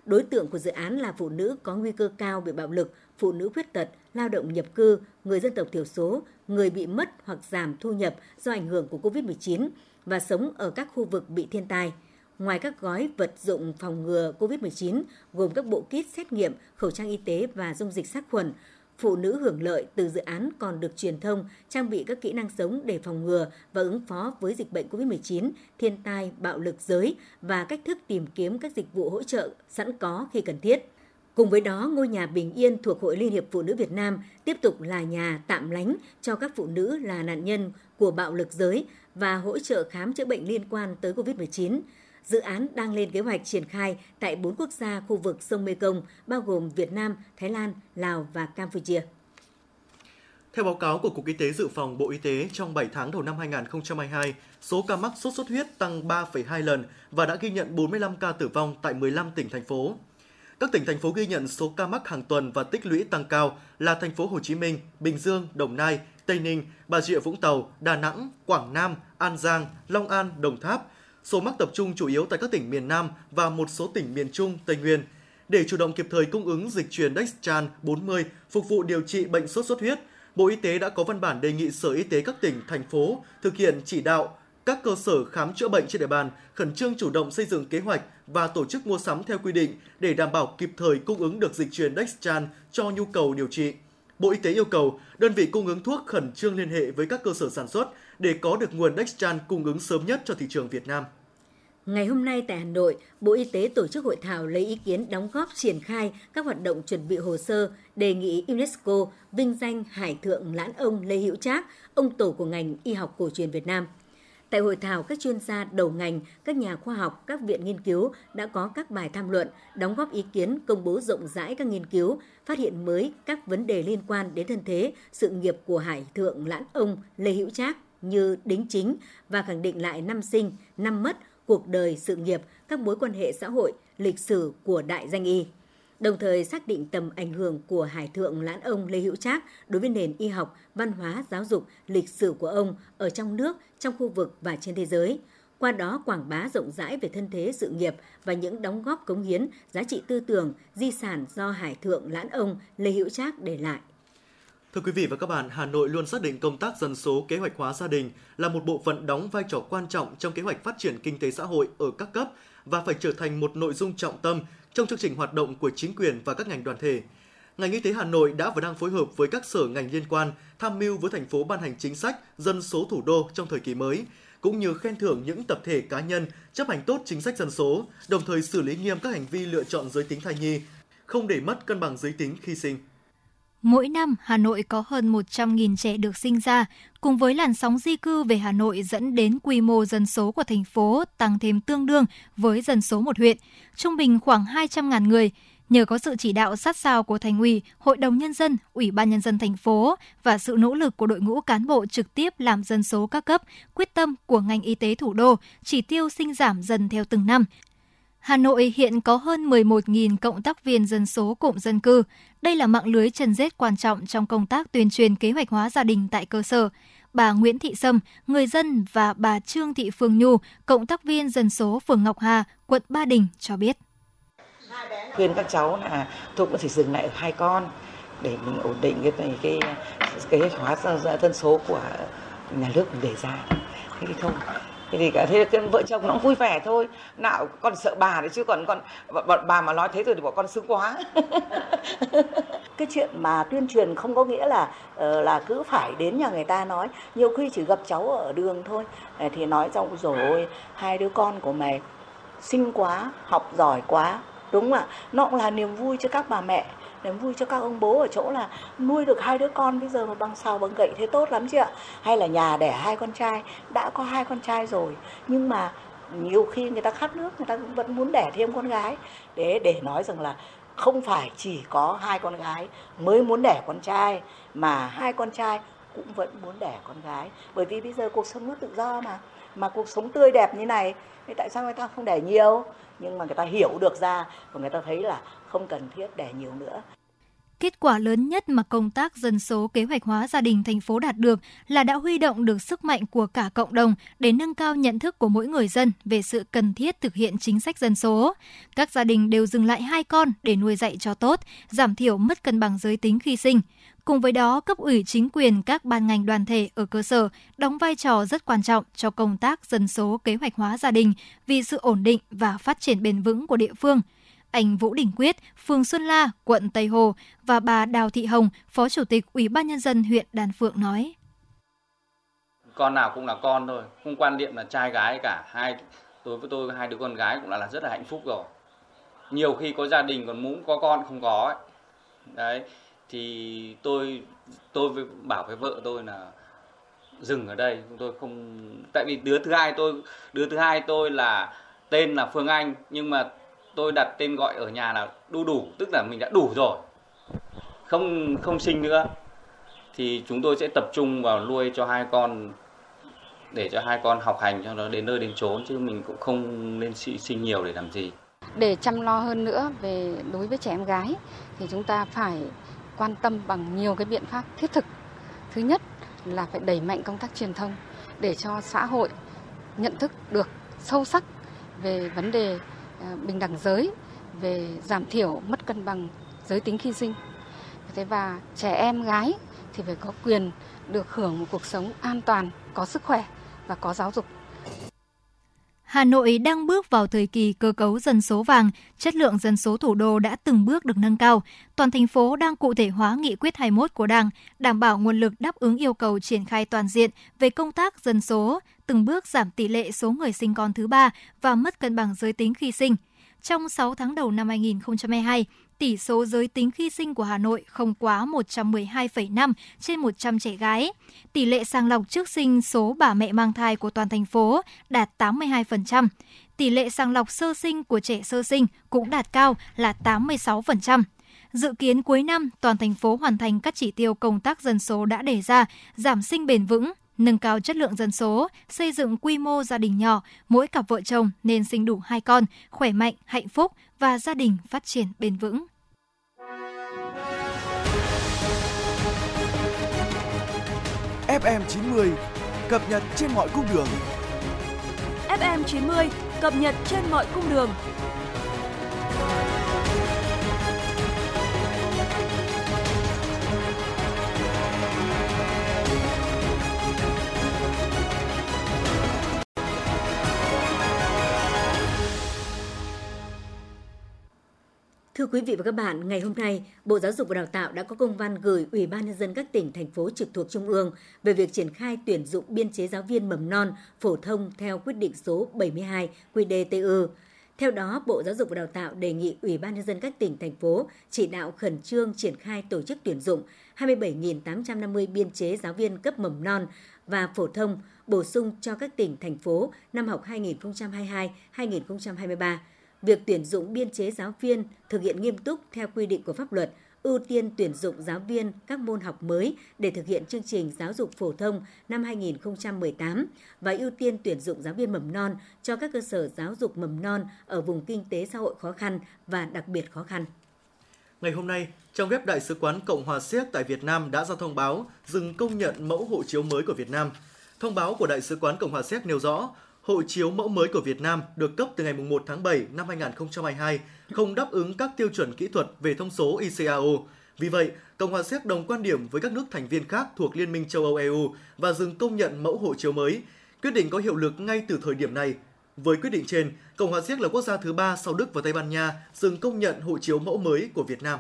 [SPEAKER 3] Đối tượng của dự án là phụ nữ có nguy cơ cao bị bạo lực, phụ nữ khuyết tật, lao động nhập cư, người dân tộc thiểu số, người bị mất hoặc giảm thu nhập do ảnh hưởng của COVID-19 và sống ở các khu vực bị thiên tai. Ngoài các gói vật dụng phòng ngừa COVID-19 gồm các bộ kit xét nghiệm, khẩu trang y tế và dung dịch sát khuẩn, phụ nữ hưởng lợi từ dự án còn được truyền thông, trang bị các kỹ năng sống để phòng ngừa và ứng phó với dịch bệnh COVID-19, thiên tai, bạo lực giới và cách thức tìm kiếm các dịch vụ hỗ trợ sẵn có khi cần thiết. Cùng với đó, ngôi nhà bình yên thuộc Hội Liên hiệp Phụ nữ Việt Nam tiếp tục là nhà tạm lánh cho các phụ nữ là nạn nhân của bạo lực giới và hỗ trợ khám chữa bệnh liên quan tới COVID-19. Dự án đang lên kế hoạch triển khai tại 4 quốc gia khu vực sông Mekong, bao gồm Việt Nam, Thái Lan, Lào và Campuchia.
[SPEAKER 4] Theo báo cáo của Cục Y tế Dự phòng Bộ Y tế, trong 7 tháng đầu năm 2022, số ca mắc sốt xuất huyết tăng 3,2 lần và đã ghi nhận 45 ca tử vong tại 15 tỉnh thành phố. Các tỉnh thành phố ghi nhận số ca mắc hàng tuần và tích lũy tăng cao là thành phố Hồ Chí Minh, Bình Dương, Đồng Nai, Tây Ninh, Bà Rịa Vũng Tàu, Đà Nẵng, Quảng Nam, An Giang, Long An, Đồng Tháp. Số mắc tập trung chủ yếu tại các tỉnh miền Nam và một số tỉnh miền Trung, Tây Nguyên. Để chủ động kịp thời cung ứng dịch truyền Dextran 40 phục vụ điều trị bệnh sốt xuất huyết, Bộ Y tế đã có văn bản đề nghị Sở Y tế các tỉnh, thành phố thực hiện chỉ đạo các cơ sở khám chữa bệnh trên địa bàn khẩn trương chủ động xây dựng kế hoạch và tổ chức mua sắm theo quy định để đảm bảo kịp thời cung ứng được dịch truyền Dextran cho nhu cầu điều trị. Bộ Y tế yêu cầu đơn vị cung ứng thuốc khẩn trương liên hệ với các cơ sở sản xuất để có được nguồn Dextran cung ứng sớm nhất cho thị trường Việt Nam.
[SPEAKER 3] Ngày hôm nay tại Hà Nội, Bộ Y tế tổ chức hội thảo lấy ý kiến đóng góp triển khai các hoạt động chuẩn bị hồ sơ đề nghị UNESCO vinh danh Hải thượng Lãn Ông Lê Hữu Trác, ông tổ của ngành y học cổ truyền Việt Nam. Tại hội thảo, các chuyên gia đầu ngành, các nhà khoa học, các viện nghiên cứu đã có các bài tham luận, đóng góp ý kiến, công bố rộng rãi các nghiên cứu, phát hiện mới các vấn đề liên quan đến thân thế, sự nghiệp của Hải thượng Lãn Ông Lê Hữu Trác như đính chính và khẳng định lại năm sinh, năm mất, cuộc đời, sự nghiệp, các mối quan hệ xã hội, lịch sử của đại danh y đồng thời xác định tầm ảnh hưởng của Hải thượng Lãn Ông Lê Hữu Trác đối với nền y học, văn hóa, giáo dục, lịch sử của ông ở trong nước, trong khu vực và trên thế giới. Qua đó quảng bá rộng rãi về thân thế sự nghiệp và những đóng góp cống hiến, giá trị tư tưởng, di sản do Hải thượng Lãn Ông Lê Hữu Trác để lại.
[SPEAKER 4] Thưa quý vị và các bạn, Hà Nội luôn xác định công tác dân số kế hoạch hóa gia đình là một bộ phận đóng vai trò quan trọng trong kế hoạch phát triển kinh tế xã hội ở các cấp và phải trở thành một nội dung trọng tâm trong chương trình hoạt động của chính quyền và các ngành đoàn thể. Ngành y tế Hà Nội đã và đang phối hợp với các sở ngành liên quan tham mưu với thành phố ban hành chính sách dân số thủ đô trong thời kỳ mới, cũng như khen thưởng những tập thể cá nhân chấp hành tốt chính sách dân số, đồng thời xử lý nghiêm các hành vi lựa chọn giới tính thai nhi, không để mất cân bằng giới tính khi sinh.
[SPEAKER 15] Mỗi năm, Hà Nội có hơn 100.000 trẻ được sinh ra, cùng với làn sóng di cư về Hà Nội dẫn đến quy mô dân số của thành phố tăng thêm tương đương với dân số một huyện, trung bình khoảng 200.000 người. Nhờ có sự chỉ đạo sát sao của Thành ủy, Hội đồng Nhân dân, Ủy ban Nhân dân thành phố và sự nỗ lực của đội ngũ cán bộ trực tiếp làm dân số các cấp, quyết tâm của ngành y tế thủ đô, chỉ tiêu sinh giảm dần theo từng năm, Hà Nội hiện có hơn 11.000 cộng tác viên dân số cụm dân cư. Đây là mạng lưới chân rết quan trọng trong công tác tuyên truyền kế hoạch hóa gia đình tại cơ sở. Bà Nguyễn Thị Sâm, người dân và bà Trương Thị Phương Nhu, cộng tác viên dân số phường Ngọc Hà, quận Ba Đình cho biết.
[SPEAKER 16] Khuyên các cháu là tôi cũng chỉ dừng lại hai con để mình ổn định cái cái cái kế hoạch hóa dân số của nhà nước mình đề ra. Thế thì không thì cả thế vợ chồng nó cũng vui vẻ thôi. Nào con sợ bà đấy chứ còn con, bọn bà mà nói thế rồi thì bọn con sướng quá.
[SPEAKER 17] Cái chuyện mà tuyên truyền không có nghĩa là ờ, là cứ phải đến nhà người ta nói. Nhiều khi chỉ gặp cháu ở đường thôi. Ờ, thì nói xong rồi hai đứa con của mày xinh quá, học giỏi quá. Đúng không ạ? Nó cũng là niềm vui cho các bà mẹ niềm vui cho các ông bố ở chỗ là nuôi được hai đứa con. Bây giờ mà bằng sao bằng gậy thế tốt lắm chị ạ. Hay là nhà đẻ hai con trai, đã có hai con trai rồi, nhưng mà nhiều khi người ta khát nước, người ta vẫn muốn đẻ thêm con gái. Để để nói rằng là không phải chỉ có hai con gái mới muốn đẻ con trai, mà hai con trai cũng vẫn muốn đẻ con gái. Bởi vì bây giờ cuộc sống nó tự do mà mà cuộc sống tươi đẹp như này, thì tại sao người ta không đẻ nhiều? Nhưng mà người ta hiểu được ra và người ta thấy là không cần thiết đẻ nhiều nữa.
[SPEAKER 15] Kết quả lớn nhất mà công tác dân số kế hoạch hóa gia đình thành phố đạt được là đã huy động được sức mạnh của cả cộng đồng để nâng cao nhận thức của mỗi người dân về sự cần thiết thực hiện chính sách dân số. Các gia đình đều dừng lại hai con để nuôi dạy cho tốt, giảm thiểu mất cân bằng giới tính khi sinh. Cùng với đó, cấp ủy chính quyền các ban ngành đoàn thể ở cơ sở đóng vai trò rất quan trọng cho công tác dân số kế hoạch hóa gia đình vì sự ổn định và phát triển bền vững của địa phương – anh Vũ Đình Quyết, phường Xuân La, quận Tây Hồ và bà Đào Thị Hồng, Phó Chủ tịch Ủy ban Nhân dân huyện Đan Phượng nói.
[SPEAKER 18] Con nào cũng là con thôi, không quan niệm là trai gái cả. Hai đối với tôi hai đứa con gái cũng là, là rất là hạnh phúc rồi. Nhiều khi có gia đình còn muốn có con không có ấy. Đấy, thì tôi tôi với bảo với vợ tôi là dừng ở đây chúng tôi không tại vì đứa thứ hai tôi đứa thứ hai tôi là tên là Phương Anh nhưng mà tôi đặt tên gọi ở nhà là đu đủ, tức là mình đã đủ rồi. Không không sinh nữa. Thì chúng tôi sẽ tập trung vào nuôi cho hai con, để cho hai con học hành cho nó đến nơi đến chốn, chứ mình cũng không nên sinh nhiều để làm gì.
[SPEAKER 19] Để chăm lo hơn nữa về, đối với trẻ em gái, thì chúng ta phải quan tâm bằng nhiều cái biện pháp thiết thực. Thứ nhất là phải đẩy mạnh công tác truyền thông để cho xã hội nhận thức được sâu sắc về vấn đề À, bình đẳng giới, về giảm thiểu mất cân bằng giới tính khi sinh. Thế và trẻ em gái thì phải có quyền được hưởng một cuộc sống an toàn, có sức khỏe và có giáo dục.
[SPEAKER 15] Hà Nội đang bước vào thời kỳ cơ cấu dân số vàng, chất lượng dân số thủ đô đã từng bước được nâng cao. Toàn thành phố đang cụ thể hóa nghị quyết 21 của Đảng, đảm bảo nguồn lực đáp ứng yêu cầu triển khai toàn diện về công tác dân số, từng bước giảm tỷ lệ số người sinh con thứ ba và mất cân bằng giới tính khi sinh. Trong 6 tháng đầu năm 2022, tỷ số giới tính khi sinh của Hà Nội không quá 112,5 trên 100 trẻ gái. Tỷ lệ sàng lọc trước sinh số bà mẹ mang thai của toàn thành phố đạt 82%. Tỷ lệ sàng lọc sơ sinh của trẻ sơ sinh cũng đạt cao là 86%. Dự kiến cuối năm, toàn thành phố hoàn thành các chỉ tiêu công tác dân số đã đề ra, giảm sinh bền vững, nâng cao chất lượng dân số, xây dựng quy mô gia đình nhỏ, mỗi cặp vợ chồng nên sinh đủ hai con, khỏe mạnh, hạnh phúc và gia đình phát triển bền vững.
[SPEAKER 1] FM 90 cập nhật trên mọi cung đường.
[SPEAKER 2] FM 90 cập nhật trên mọi cung đường.
[SPEAKER 3] Thưa quý vị và các bạn, ngày hôm nay, Bộ Giáo dục và Đào tạo đã có công văn gửi Ủy ban nhân dân các tỉnh thành phố trực thuộc trung ương về việc triển khai tuyển dụng biên chế giáo viên mầm non phổ thông theo quyết định số 72 QĐ-TU. Theo đó, Bộ Giáo dục và Đào tạo đề nghị Ủy ban nhân dân các tỉnh thành phố chỉ đạo khẩn trương triển khai tổ chức tuyển dụng 27.850 biên chế giáo viên cấp mầm non và phổ thông bổ sung cho các tỉnh thành phố năm học 2022-2023 việc tuyển dụng biên chế giáo viên thực hiện nghiêm túc theo quy định của pháp luật, ưu tiên tuyển dụng giáo viên các môn học mới để thực hiện chương trình giáo dục phổ thông năm 2018 và ưu tiên tuyển dụng giáo viên mầm non cho các cơ sở giáo dục mầm non ở vùng kinh tế xã hội khó khăn và đặc biệt khó khăn.
[SPEAKER 4] Ngày hôm nay, trong web Đại sứ quán Cộng hòa Séc tại Việt Nam đã ra thông báo dừng công nhận mẫu hộ chiếu mới của Việt Nam. Thông báo của Đại sứ quán Cộng hòa Séc nêu rõ, hộ chiếu mẫu mới của Việt Nam được cấp từ ngày 1 tháng 7 năm 2022 không đáp ứng các tiêu chuẩn kỹ thuật về thông số ICAO. Vì vậy, Cộng hòa Séc đồng quan điểm với các nước thành viên khác thuộc Liên minh châu Âu EU và dừng công nhận mẫu hộ chiếu mới. Quyết định có hiệu lực ngay từ thời điểm này. Với quyết định trên, Cộng hòa Séc là quốc gia thứ ba sau Đức và Tây Ban Nha dừng công nhận hộ chiếu mẫu mới của Việt Nam.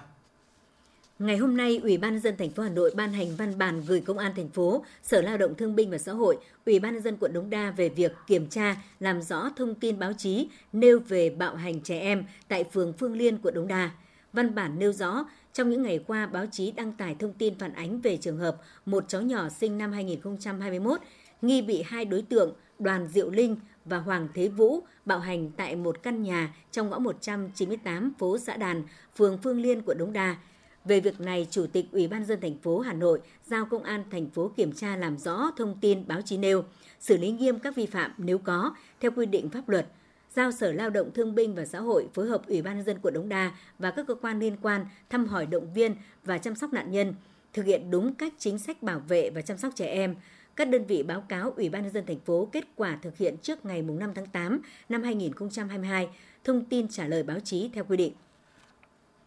[SPEAKER 3] Ngày hôm nay, Ủy ban nhân dân thành phố Hà Nội ban hành văn bản gửi Công an thành phố, Sở Lao động Thương binh và Xã hội, Ủy ban nhân dân quận Đống Đa về việc kiểm tra, làm rõ thông tin báo chí nêu về bạo hành trẻ em tại phường Phương Liên, quận Đống Đa. Văn bản nêu rõ, trong những ngày qua, báo chí đăng tải thông tin phản ánh về trường hợp một cháu nhỏ sinh năm 2021 nghi bị hai đối tượng Đoàn Diệu Linh và Hoàng Thế Vũ bạo hành tại một căn nhà trong ngõ 198 phố Xã Đàn, phường Phương Liên, quận Đống Đa. Về việc này, Chủ tịch Ủy ban dân thành phố Hà Nội giao Công an thành phố kiểm tra làm rõ thông tin báo chí nêu, xử lý nghiêm các vi phạm nếu có theo quy định pháp luật. Giao Sở Lao động Thương binh và Xã hội phối hợp Ủy ban nhân dân quận Đống Đa và các cơ quan liên quan thăm hỏi động viên và chăm sóc nạn nhân, thực hiện đúng các chính sách bảo vệ và chăm sóc trẻ em. Các đơn vị báo cáo Ủy ban nhân dân thành phố kết quả thực hiện trước ngày 5 tháng 8 năm 2022, thông tin trả lời báo chí theo quy định.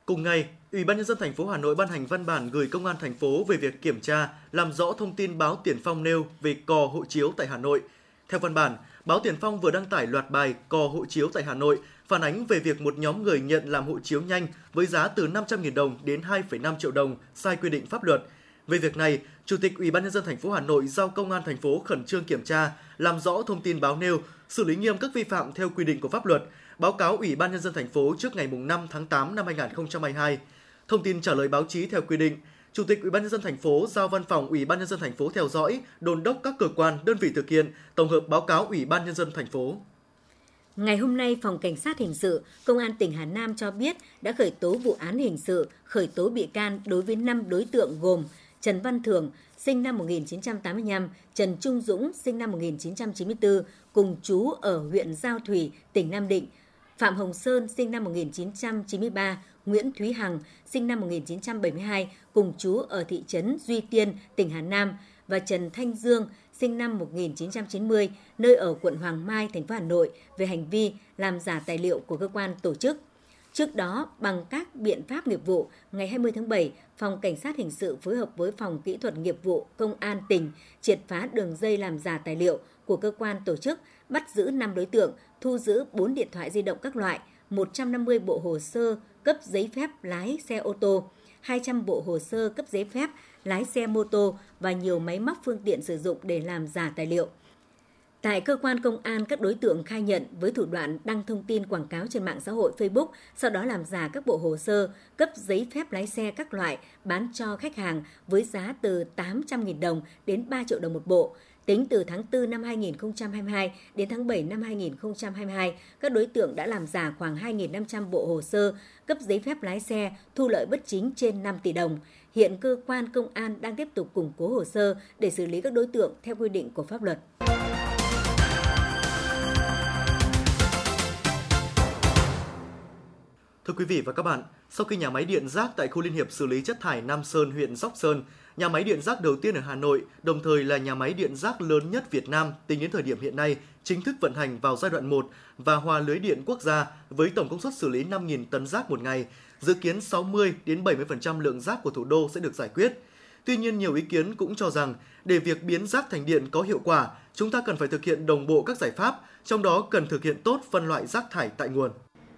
[SPEAKER 4] Cùng ngày, Ủy ban nhân dân thành phố Hà Nội ban hành văn bản gửi công an thành phố về việc kiểm tra, làm rõ thông tin báo Tiền Phong nêu về cò hộ chiếu tại Hà Nội. Theo văn bản, báo Tiền Phong vừa đăng tải loạt bài cò hộ chiếu tại Hà Nội phản ánh về việc một nhóm người nhận làm hộ chiếu nhanh với giá từ 500.000 đồng đến 2,5 triệu đồng sai quy định pháp luật. Về việc này, Chủ tịch Ủy ban nhân dân thành phố Hà Nội giao công an thành phố khẩn trương kiểm tra, làm rõ thông tin báo nêu, xử lý nghiêm các vi phạm theo quy định của pháp luật, báo cáo Ủy ban nhân dân thành phố trước ngày 5 tháng 8 năm 2022. Thông tin trả lời báo chí theo quy định, Chủ tịch Ủy ban nhân dân thành phố giao văn phòng Ủy ban nhân dân thành phố theo dõi, đôn đốc các cơ quan, đơn vị thực hiện, tổng hợp báo cáo Ủy ban nhân dân thành phố.
[SPEAKER 3] Ngày hôm nay, Phòng Cảnh sát Hình sự, Công an tỉnh Hà Nam cho biết đã khởi tố vụ án hình sự, khởi tố bị can đối với 5 đối tượng gồm Trần Văn Thường, sinh năm 1985, Trần Trung Dũng, sinh năm 1994, cùng chú ở huyện Giao Thủy, tỉnh Nam Định, Phạm Hồng Sơn, sinh năm 1993, Nguyễn Thúy Hằng, sinh năm 1972, cùng chú ở thị trấn Duy Tiên, tỉnh Hà Nam, và Trần Thanh Dương, sinh năm 1990, nơi ở quận Hoàng Mai, thành phố Hà Nội, về hành vi làm giả tài liệu của cơ quan tổ chức. Trước đó, bằng các biện pháp nghiệp vụ, ngày 20 tháng 7, Phòng Cảnh sát Hình sự phối hợp với Phòng Kỹ thuật Nghiệp vụ Công an tỉnh triệt phá đường dây làm giả tài liệu của cơ quan tổ chức, bắt giữ 5 đối tượng, thu giữ 4 điện thoại di động các loại, 150 bộ hồ sơ cấp giấy phép lái xe ô tô, 200 bộ hồ sơ cấp giấy phép lái xe mô tô và nhiều máy móc phương tiện sử dụng để làm giả tài liệu. Tại cơ quan công an, các đối tượng khai nhận với thủ đoạn đăng thông tin quảng cáo trên mạng xã hội Facebook, sau đó làm giả các bộ hồ sơ, cấp giấy phép lái xe các loại, bán cho khách hàng với giá từ 800.000 đồng đến 3 triệu đồng một bộ. Tính từ tháng 4 năm 2022 đến tháng 7 năm 2022, các đối tượng đã làm giả khoảng 2.500 bộ hồ sơ, cấp giấy phép lái xe, thu lợi bất chính trên 5 tỷ đồng. Hiện cơ quan công an đang tiếp tục củng cố hồ sơ để xử lý các đối tượng theo quy định của pháp luật.
[SPEAKER 4] Thưa quý vị và các bạn, sau khi nhà máy điện rác tại khu liên hiệp xử lý chất thải Nam Sơn, huyện Sóc Sơn, nhà máy điện rác đầu tiên ở Hà Nội, đồng thời là nhà máy điện rác lớn nhất Việt Nam tính đến thời điểm hiện nay, chính thức vận hành vào giai đoạn 1 và hòa lưới điện quốc gia với tổng công suất xử lý 5.000 tấn rác một ngày, dự kiến 60 đến 70% lượng rác của thủ đô sẽ được giải quyết. Tuy nhiên, nhiều ý kiến cũng cho rằng để việc biến rác thành điện có hiệu quả, chúng ta cần phải thực hiện đồng bộ các giải pháp, trong đó cần thực hiện tốt phân loại rác thải tại nguồn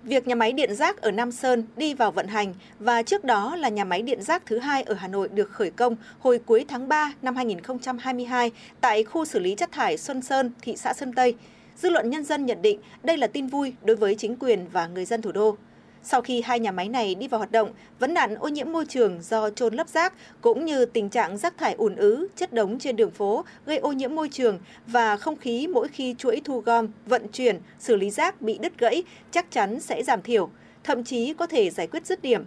[SPEAKER 20] việc nhà máy điện rác ở Nam Sơn đi vào vận hành và trước đó là nhà máy điện rác thứ hai ở Hà Nội được khởi công hồi cuối tháng 3 năm 2022 tại khu xử lý chất thải Xuân Sơn, thị xã Sơn Tây. Dư luận nhân dân nhận định đây là tin vui đối với chính quyền và người dân thủ đô. Sau khi hai nhà máy này đi vào hoạt động, vấn nạn ô nhiễm môi trường do trôn lấp rác cũng như tình trạng rác thải ùn ứ, chất đống trên đường phố gây ô nhiễm môi trường và không khí mỗi khi chuỗi thu gom, vận chuyển, xử lý rác bị đứt gãy chắc chắn sẽ giảm thiểu, thậm chí có thể giải quyết dứt điểm.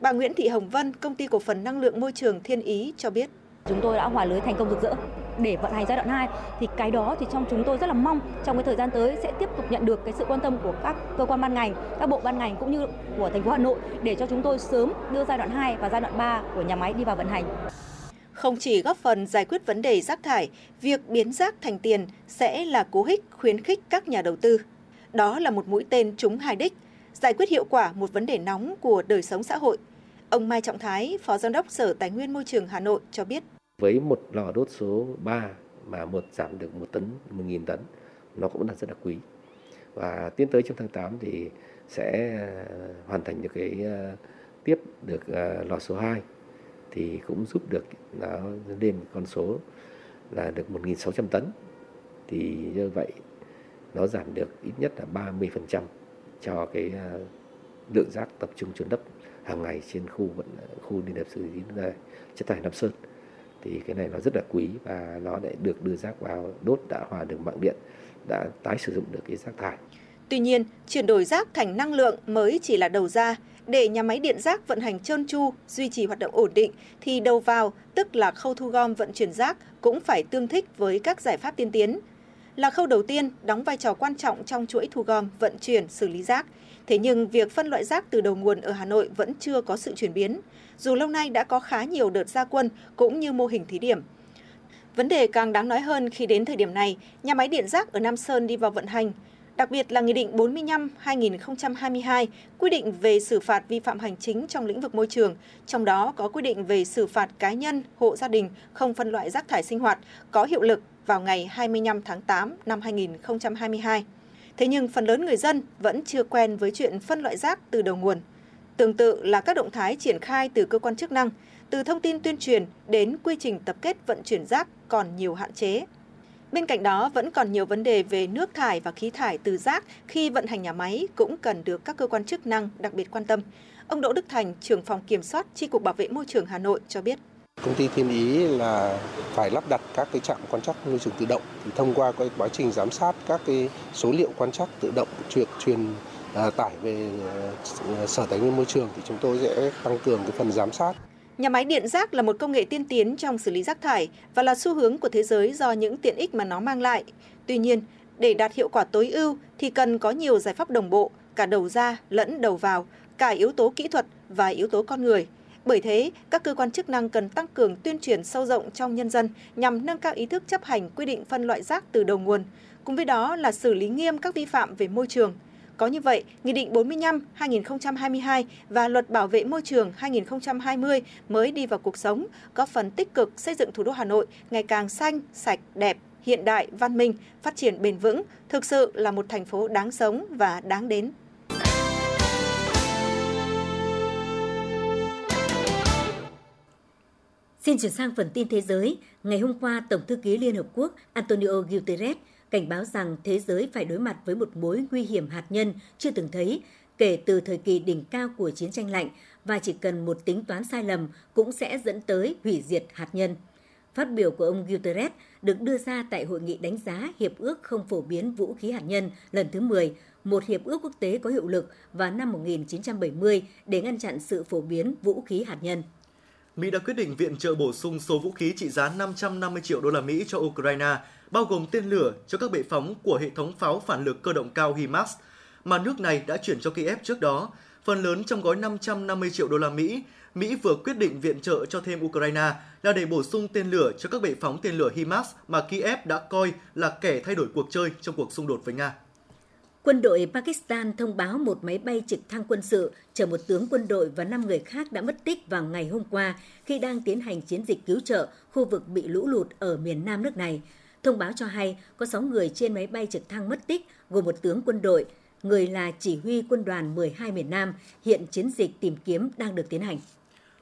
[SPEAKER 20] Bà Nguyễn Thị Hồng Vân, công ty cổ phần năng lượng môi trường Thiên Ý cho biết.
[SPEAKER 21] Chúng tôi đã hòa lưới thành công rực rỡ để vận hành giai đoạn 2 thì cái đó thì trong chúng tôi rất là mong trong cái thời gian tới sẽ tiếp tục nhận được cái sự quan tâm của các cơ quan ban ngành, các bộ ban ngành cũng như của thành phố Hà Nội để cho chúng tôi sớm đưa giai đoạn 2 và giai đoạn 3 của nhà máy đi vào vận hành.
[SPEAKER 20] Không chỉ góp phần giải quyết vấn đề rác thải, việc biến rác thành tiền sẽ là cú hích khuyến khích các nhà đầu tư. Đó là một mũi tên trúng hai đích, giải quyết hiệu quả một vấn đề nóng của đời sống xã hội. Ông Mai Trọng Thái, Phó Giám đốc Sở Tài nguyên Môi trường Hà Nội cho biết.
[SPEAKER 22] Với một lò đốt số 3 mà một giảm được 1 tấn, một nghìn tấn, nó cũng là rất là quý. Và tiến tới trong tháng 8 thì sẽ ờ, hoàn thành được cái ờ, tiếp được ờ, lò số 2 thì cũng giúp được nó lên con số là được 1.600 tấn thì như vậy nó giảm được ít nhất là 30% cho cái lượng rác tập trung trôn lấp hàng ngày trên khu vận khu liên hợp xử lý chất thải Nam Sơn thì cái này nó rất là quý và nó lại được đưa rác vào đốt đã hòa được mạng điện đã tái sử dụng được cái rác thải.
[SPEAKER 20] Tuy nhiên, chuyển đổi rác thành năng lượng mới chỉ là đầu ra. Để nhà máy điện rác vận hành trơn tru, duy trì hoạt động ổn định, thì đầu vào, tức là khâu thu gom vận chuyển rác, cũng phải tương thích với các giải pháp tiên tiến. Là khâu đầu tiên, đóng vai trò quan trọng trong chuỗi thu gom, vận chuyển, xử lý rác. Thế nhưng việc phân loại rác từ đầu nguồn ở Hà Nội vẫn chưa có sự chuyển biến, dù lâu nay đã có khá nhiều đợt gia quân cũng như mô hình thí điểm. Vấn đề càng đáng nói hơn khi đến thời điểm này, nhà máy điện rác ở Nam Sơn đi vào vận hành, đặc biệt là Nghị định 45-2022 quy định về xử phạt vi phạm hành chính trong lĩnh vực môi trường, trong đó có quy định về xử phạt cá nhân, hộ gia đình không phân loại rác thải sinh hoạt có hiệu lực vào ngày 25 tháng 8 năm 2022. Thế nhưng phần lớn người dân vẫn chưa quen với chuyện phân loại rác từ đầu nguồn. Tương tự là các động thái triển khai từ cơ quan chức năng, từ thông tin tuyên truyền đến quy trình tập kết vận chuyển rác còn nhiều hạn chế. Bên cạnh đó vẫn còn nhiều vấn đề về nước thải và khí thải từ rác khi vận hành nhà máy cũng cần được các cơ quan chức năng đặc biệt quan tâm. Ông Đỗ Đức Thành, trưởng phòng kiểm soát Chi cục Bảo vệ môi trường Hà Nội cho biết.
[SPEAKER 23] Công ty Thiên Ý là phải lắp đặt các cái trạm quan trắc môi trường tự động thì thông qua cái quá trình giám sát các cái số liệu quan trắc tự động truyền truyền à, tải về à, Sở Tài nguyên Môi trường thì chúng tôi sẽ tăng cường cái phần giám sát.
[SPEAKER 20] Nhà máy điện rác là một công nghệ tiên tiến trong xử lý rác thải và là xu hướng của thế giới do những tiện ích mà nó mang lại. Tuy nhiên, để đạt hiệu quả tối ưu thì cần có nhiều giải pháp đồng bộ, cả đầu ra lẫn đầu vào, cả yếu tố kỹ thuật và yếu tố con người. Bởi thế, các cơ quan chức năng cần tăng cường tuyên truyền sâu rộng trong nhân dân nhằm nâng cao ý thức chấp hành quy định phân loại rác từ đầu nguồn, cùng với đó là xử lý nghiêm các vi phạm về môi trường. Có như vậy, Nghị định 45-2022 và Luật Bảo vệ môi trường 2020 mới đi vào cuộc sống, góp phần tích cực xây dựng thủ đô Hà Nội ngày càng xanh, sạch, đẹp, hiện đại, văn minh, phát triển bền vững, thực sự là một thành phố đáng sống và đáng đến.
[SPEAKER 3] Xin chuyển sang phần tin thế giới. Ngày hôm qua, Tổng thư ký Liên Hợp Quốc Antonio Guterres cảnh báo rằng thế giới phải đối mặt với một mối nguy hiểm hạt nhân chưa từng thấy kể từ thời kỳ đỉnh cao của chiến tranh lạnh và chỉ cần một tính toán sai lầm cũng sẽ dẫn tới hủy diệt hạt nhân. Phát biểu của ông Guterres được đưa ra tại hội nghị đánh giá Hiệp ước không phổ biến vũ khí hạt nhân lần thứ 10, một hiệp ước quốc tế có hiệu lực vào năm 1970 để ngăn chặn sự phổ biến vũ khí hạt nhân.
[SPEAKER 4] Mỹ đã quyết định viện trợ bổ sung số vũ khí trị giá 550 triệu đô la Mỹ cho Ukraine, bao gồm tên lửa cho các bệ phóng của hệ thống pháo phản lực cơ động cao HIMARS mà nước này đã chuyển cho Kiev trước đó. Phần lớn trong gói 550 triệu đô la Mỹ, Mỹ vừa quyết định viện trợ cho thêm Ukraine là để bổ sung tên lửa cho các bệ phóng tên lửa HIMARS mà Kiev đã coi là kẻ thay đổi cuộc chơi trong cuộc xung đột với Nga.
[SPEAKER 3] Quân đội Pakistan thông báo một máy bay trực thăng quân sự chở một tướng quân đội và 5 người khác đã mất tích vào ngày hôm qua khi đang tiến hành chiến dịch cứu trợ khu vực bị lũ lụt ở miền nam nước này. Thông báo cho hay có 6 người trên máy bay trực thăng mất tích, gồm một tướng quân đội, người là chỉ huy quân đoàn 12 miền Nam. Hiện chiến dịch tìm kiếm đang được tiến hành.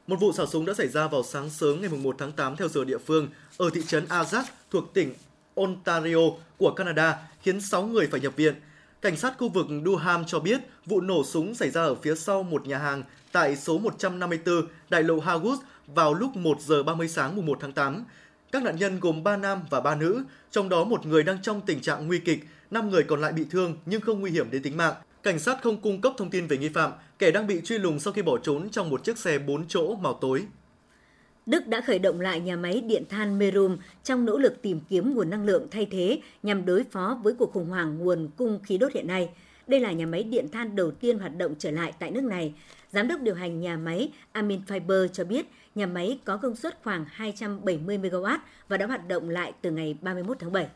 [SPEAKER 4] Một vụ xả súng đã xảy ra vào sáng sớm ngày 1 tháng 8 theo giờ địa phương ở thị trấn Azak thuộc tỉnh Ontario của Canada, khiến 6 người phải nhập viện. Cảnh sát khu vực Durham cho biết vụ nổ súng xảy ra ở phía sau một nhà hàng tại số 154 đại lộ Harwood vào lúc 1 giờ 30 sáng mùng 1 tháng 8. Các nạn nhân gồm 3 nam và 3 nữ, trong đó một người đang trong tình trạng nguy kịch, 5 người còn lại bị thương nhưng không nguy hiểm đến tính mạng. cảnh sát không cung cấp thông tin về nghi phạm, kẻ đang bị truy lùng sau khi bỏ trốn trong một chiếc xe 4 chỗ màu tối.
[SPEAKER 3] Đức đã khởi động lại nhà máy điện than Merum trong nỗ lực tìm kiếm nguồn năng lượng thay thế nhằm đối phó với cuộc khủng hoảng nguồn cung khí đốt hiện nay. Đây là nhà máy điện than đầu tiên hoạt động trở lại tại nước này. Giám đốc điều hành nhà máy Amin Fiber cho biết nhà máy có công suất khoảng 270 MW và đã hoạt động lại từ ngày 31 tháng 7.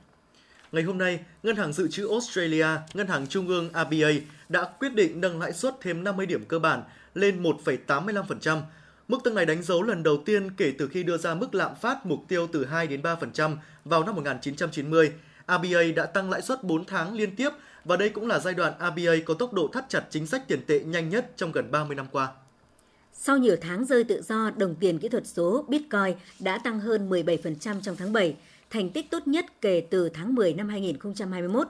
[SPEAKER 4] Ngày hôm nay, Ngân hàng Dự trữ Australia, Ngân hàng Trung ương ABA đã quyết định nâng lãi suất thêm 50 điểm cơ bản lên 1,85%. Mức tăng này đánh dấu lần đầu tiên kể từ khi đưa ra mức lạm phát mục tiêu từ 2 đến 3% vào năm 1990. ABA đã tăng lãi suất 4 tháng liên tiếp và đây cũng là giai đoạn ABA có tốc độ thắt chặt chính sách tiền tệ nhanh nhất trong gần 30 năm qua.
[SPEAKER 3] Sau nhiều tháng rơi tự do, đồng tiền kỹ thuật số Bitcoin đã tăng hơn 17% trong tháng 7, thành tích tốt nhất kể từ tháng 10 năm 2021.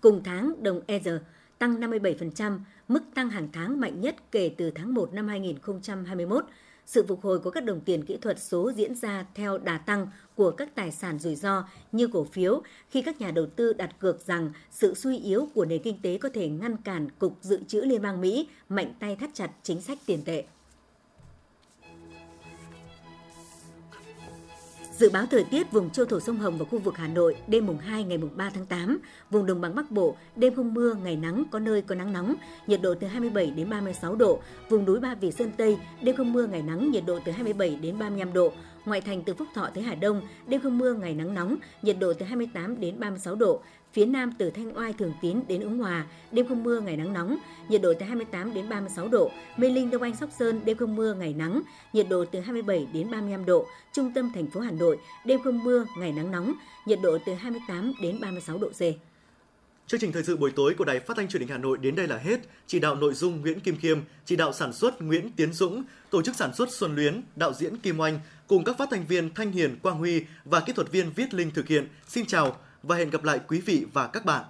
[SPEAKER 3] Cùng tháng, đồng Ether tăng 57%, mức tăng hàng tháng mạnh nhất kể từ tháng 1 năm 2021. Sự phục hồi của các đồng tiền kỹ thuật số diễn ra theo đà tăng của các tài sản rủi ro như cổ phiếu, khi các nhà đầu tư đặt cược rằng sự suy yếu của nền kinh tế có thể ngăn cản Cục Dự trữ Liên bang Mỹ mạnh tay thắt chặt chính sách tiền tệ. Dự báo thời tiết vùng châu thổ sông Hồng và khu vực Hà Nội đêm mùng 2 ngày mùng 3 tháng 8, vùng đồng bằng Bắc Bộ đêm không mưa, ngày nắng có nơi có nắng nóng, nhiệt độ từ 27 đến 36 độ, vùng núi Ba Vì Sơn Tây đêm không mưa, ngày nắng, nhiệt độ từ 27 đến 35 độ, ngoại thành từ Phúc Thọ tới Hà Đông đêm không mưa, ngày nắng nóng, nhiệt độ từ 28 đến 36 độ, Phía Nam từ Thanh Oai Thường Tín đến Ứng Hòa, đêm không mưa, ngày nắng nóng, nhiệt độ từ 28 đến 36 độ. Mê Linh, Đông Anh, Sóc Sơn, đêm không mưa, ngày nắng, nhiệt độ từ 27 đến 35 độ. Trung tâm thành phố Hà Nội, đêm không mưa, ngày nắng nóng, nhiệt độ từ 28 đến 36 độ C.
[SPEAKER 4] Chương trình thời sự buổi tối của Đài Phát thanh Truyền hình Hà Nội đến đây là hết. Chỉ đạo nội dung Nguyễn Kim Khiêm, chỉ đạo sản xuất Nguyễn Tiến Dũng, tổ chức sản xuất Xuân Luyến, đạo diễn Kim Oanh cùng các phát thanh viên Thanh Hiền, Quang Huy và kỹ thuật viên Viết Linh thực hiện. Xin chào và hẹn gặp lại quý vị và các bạn.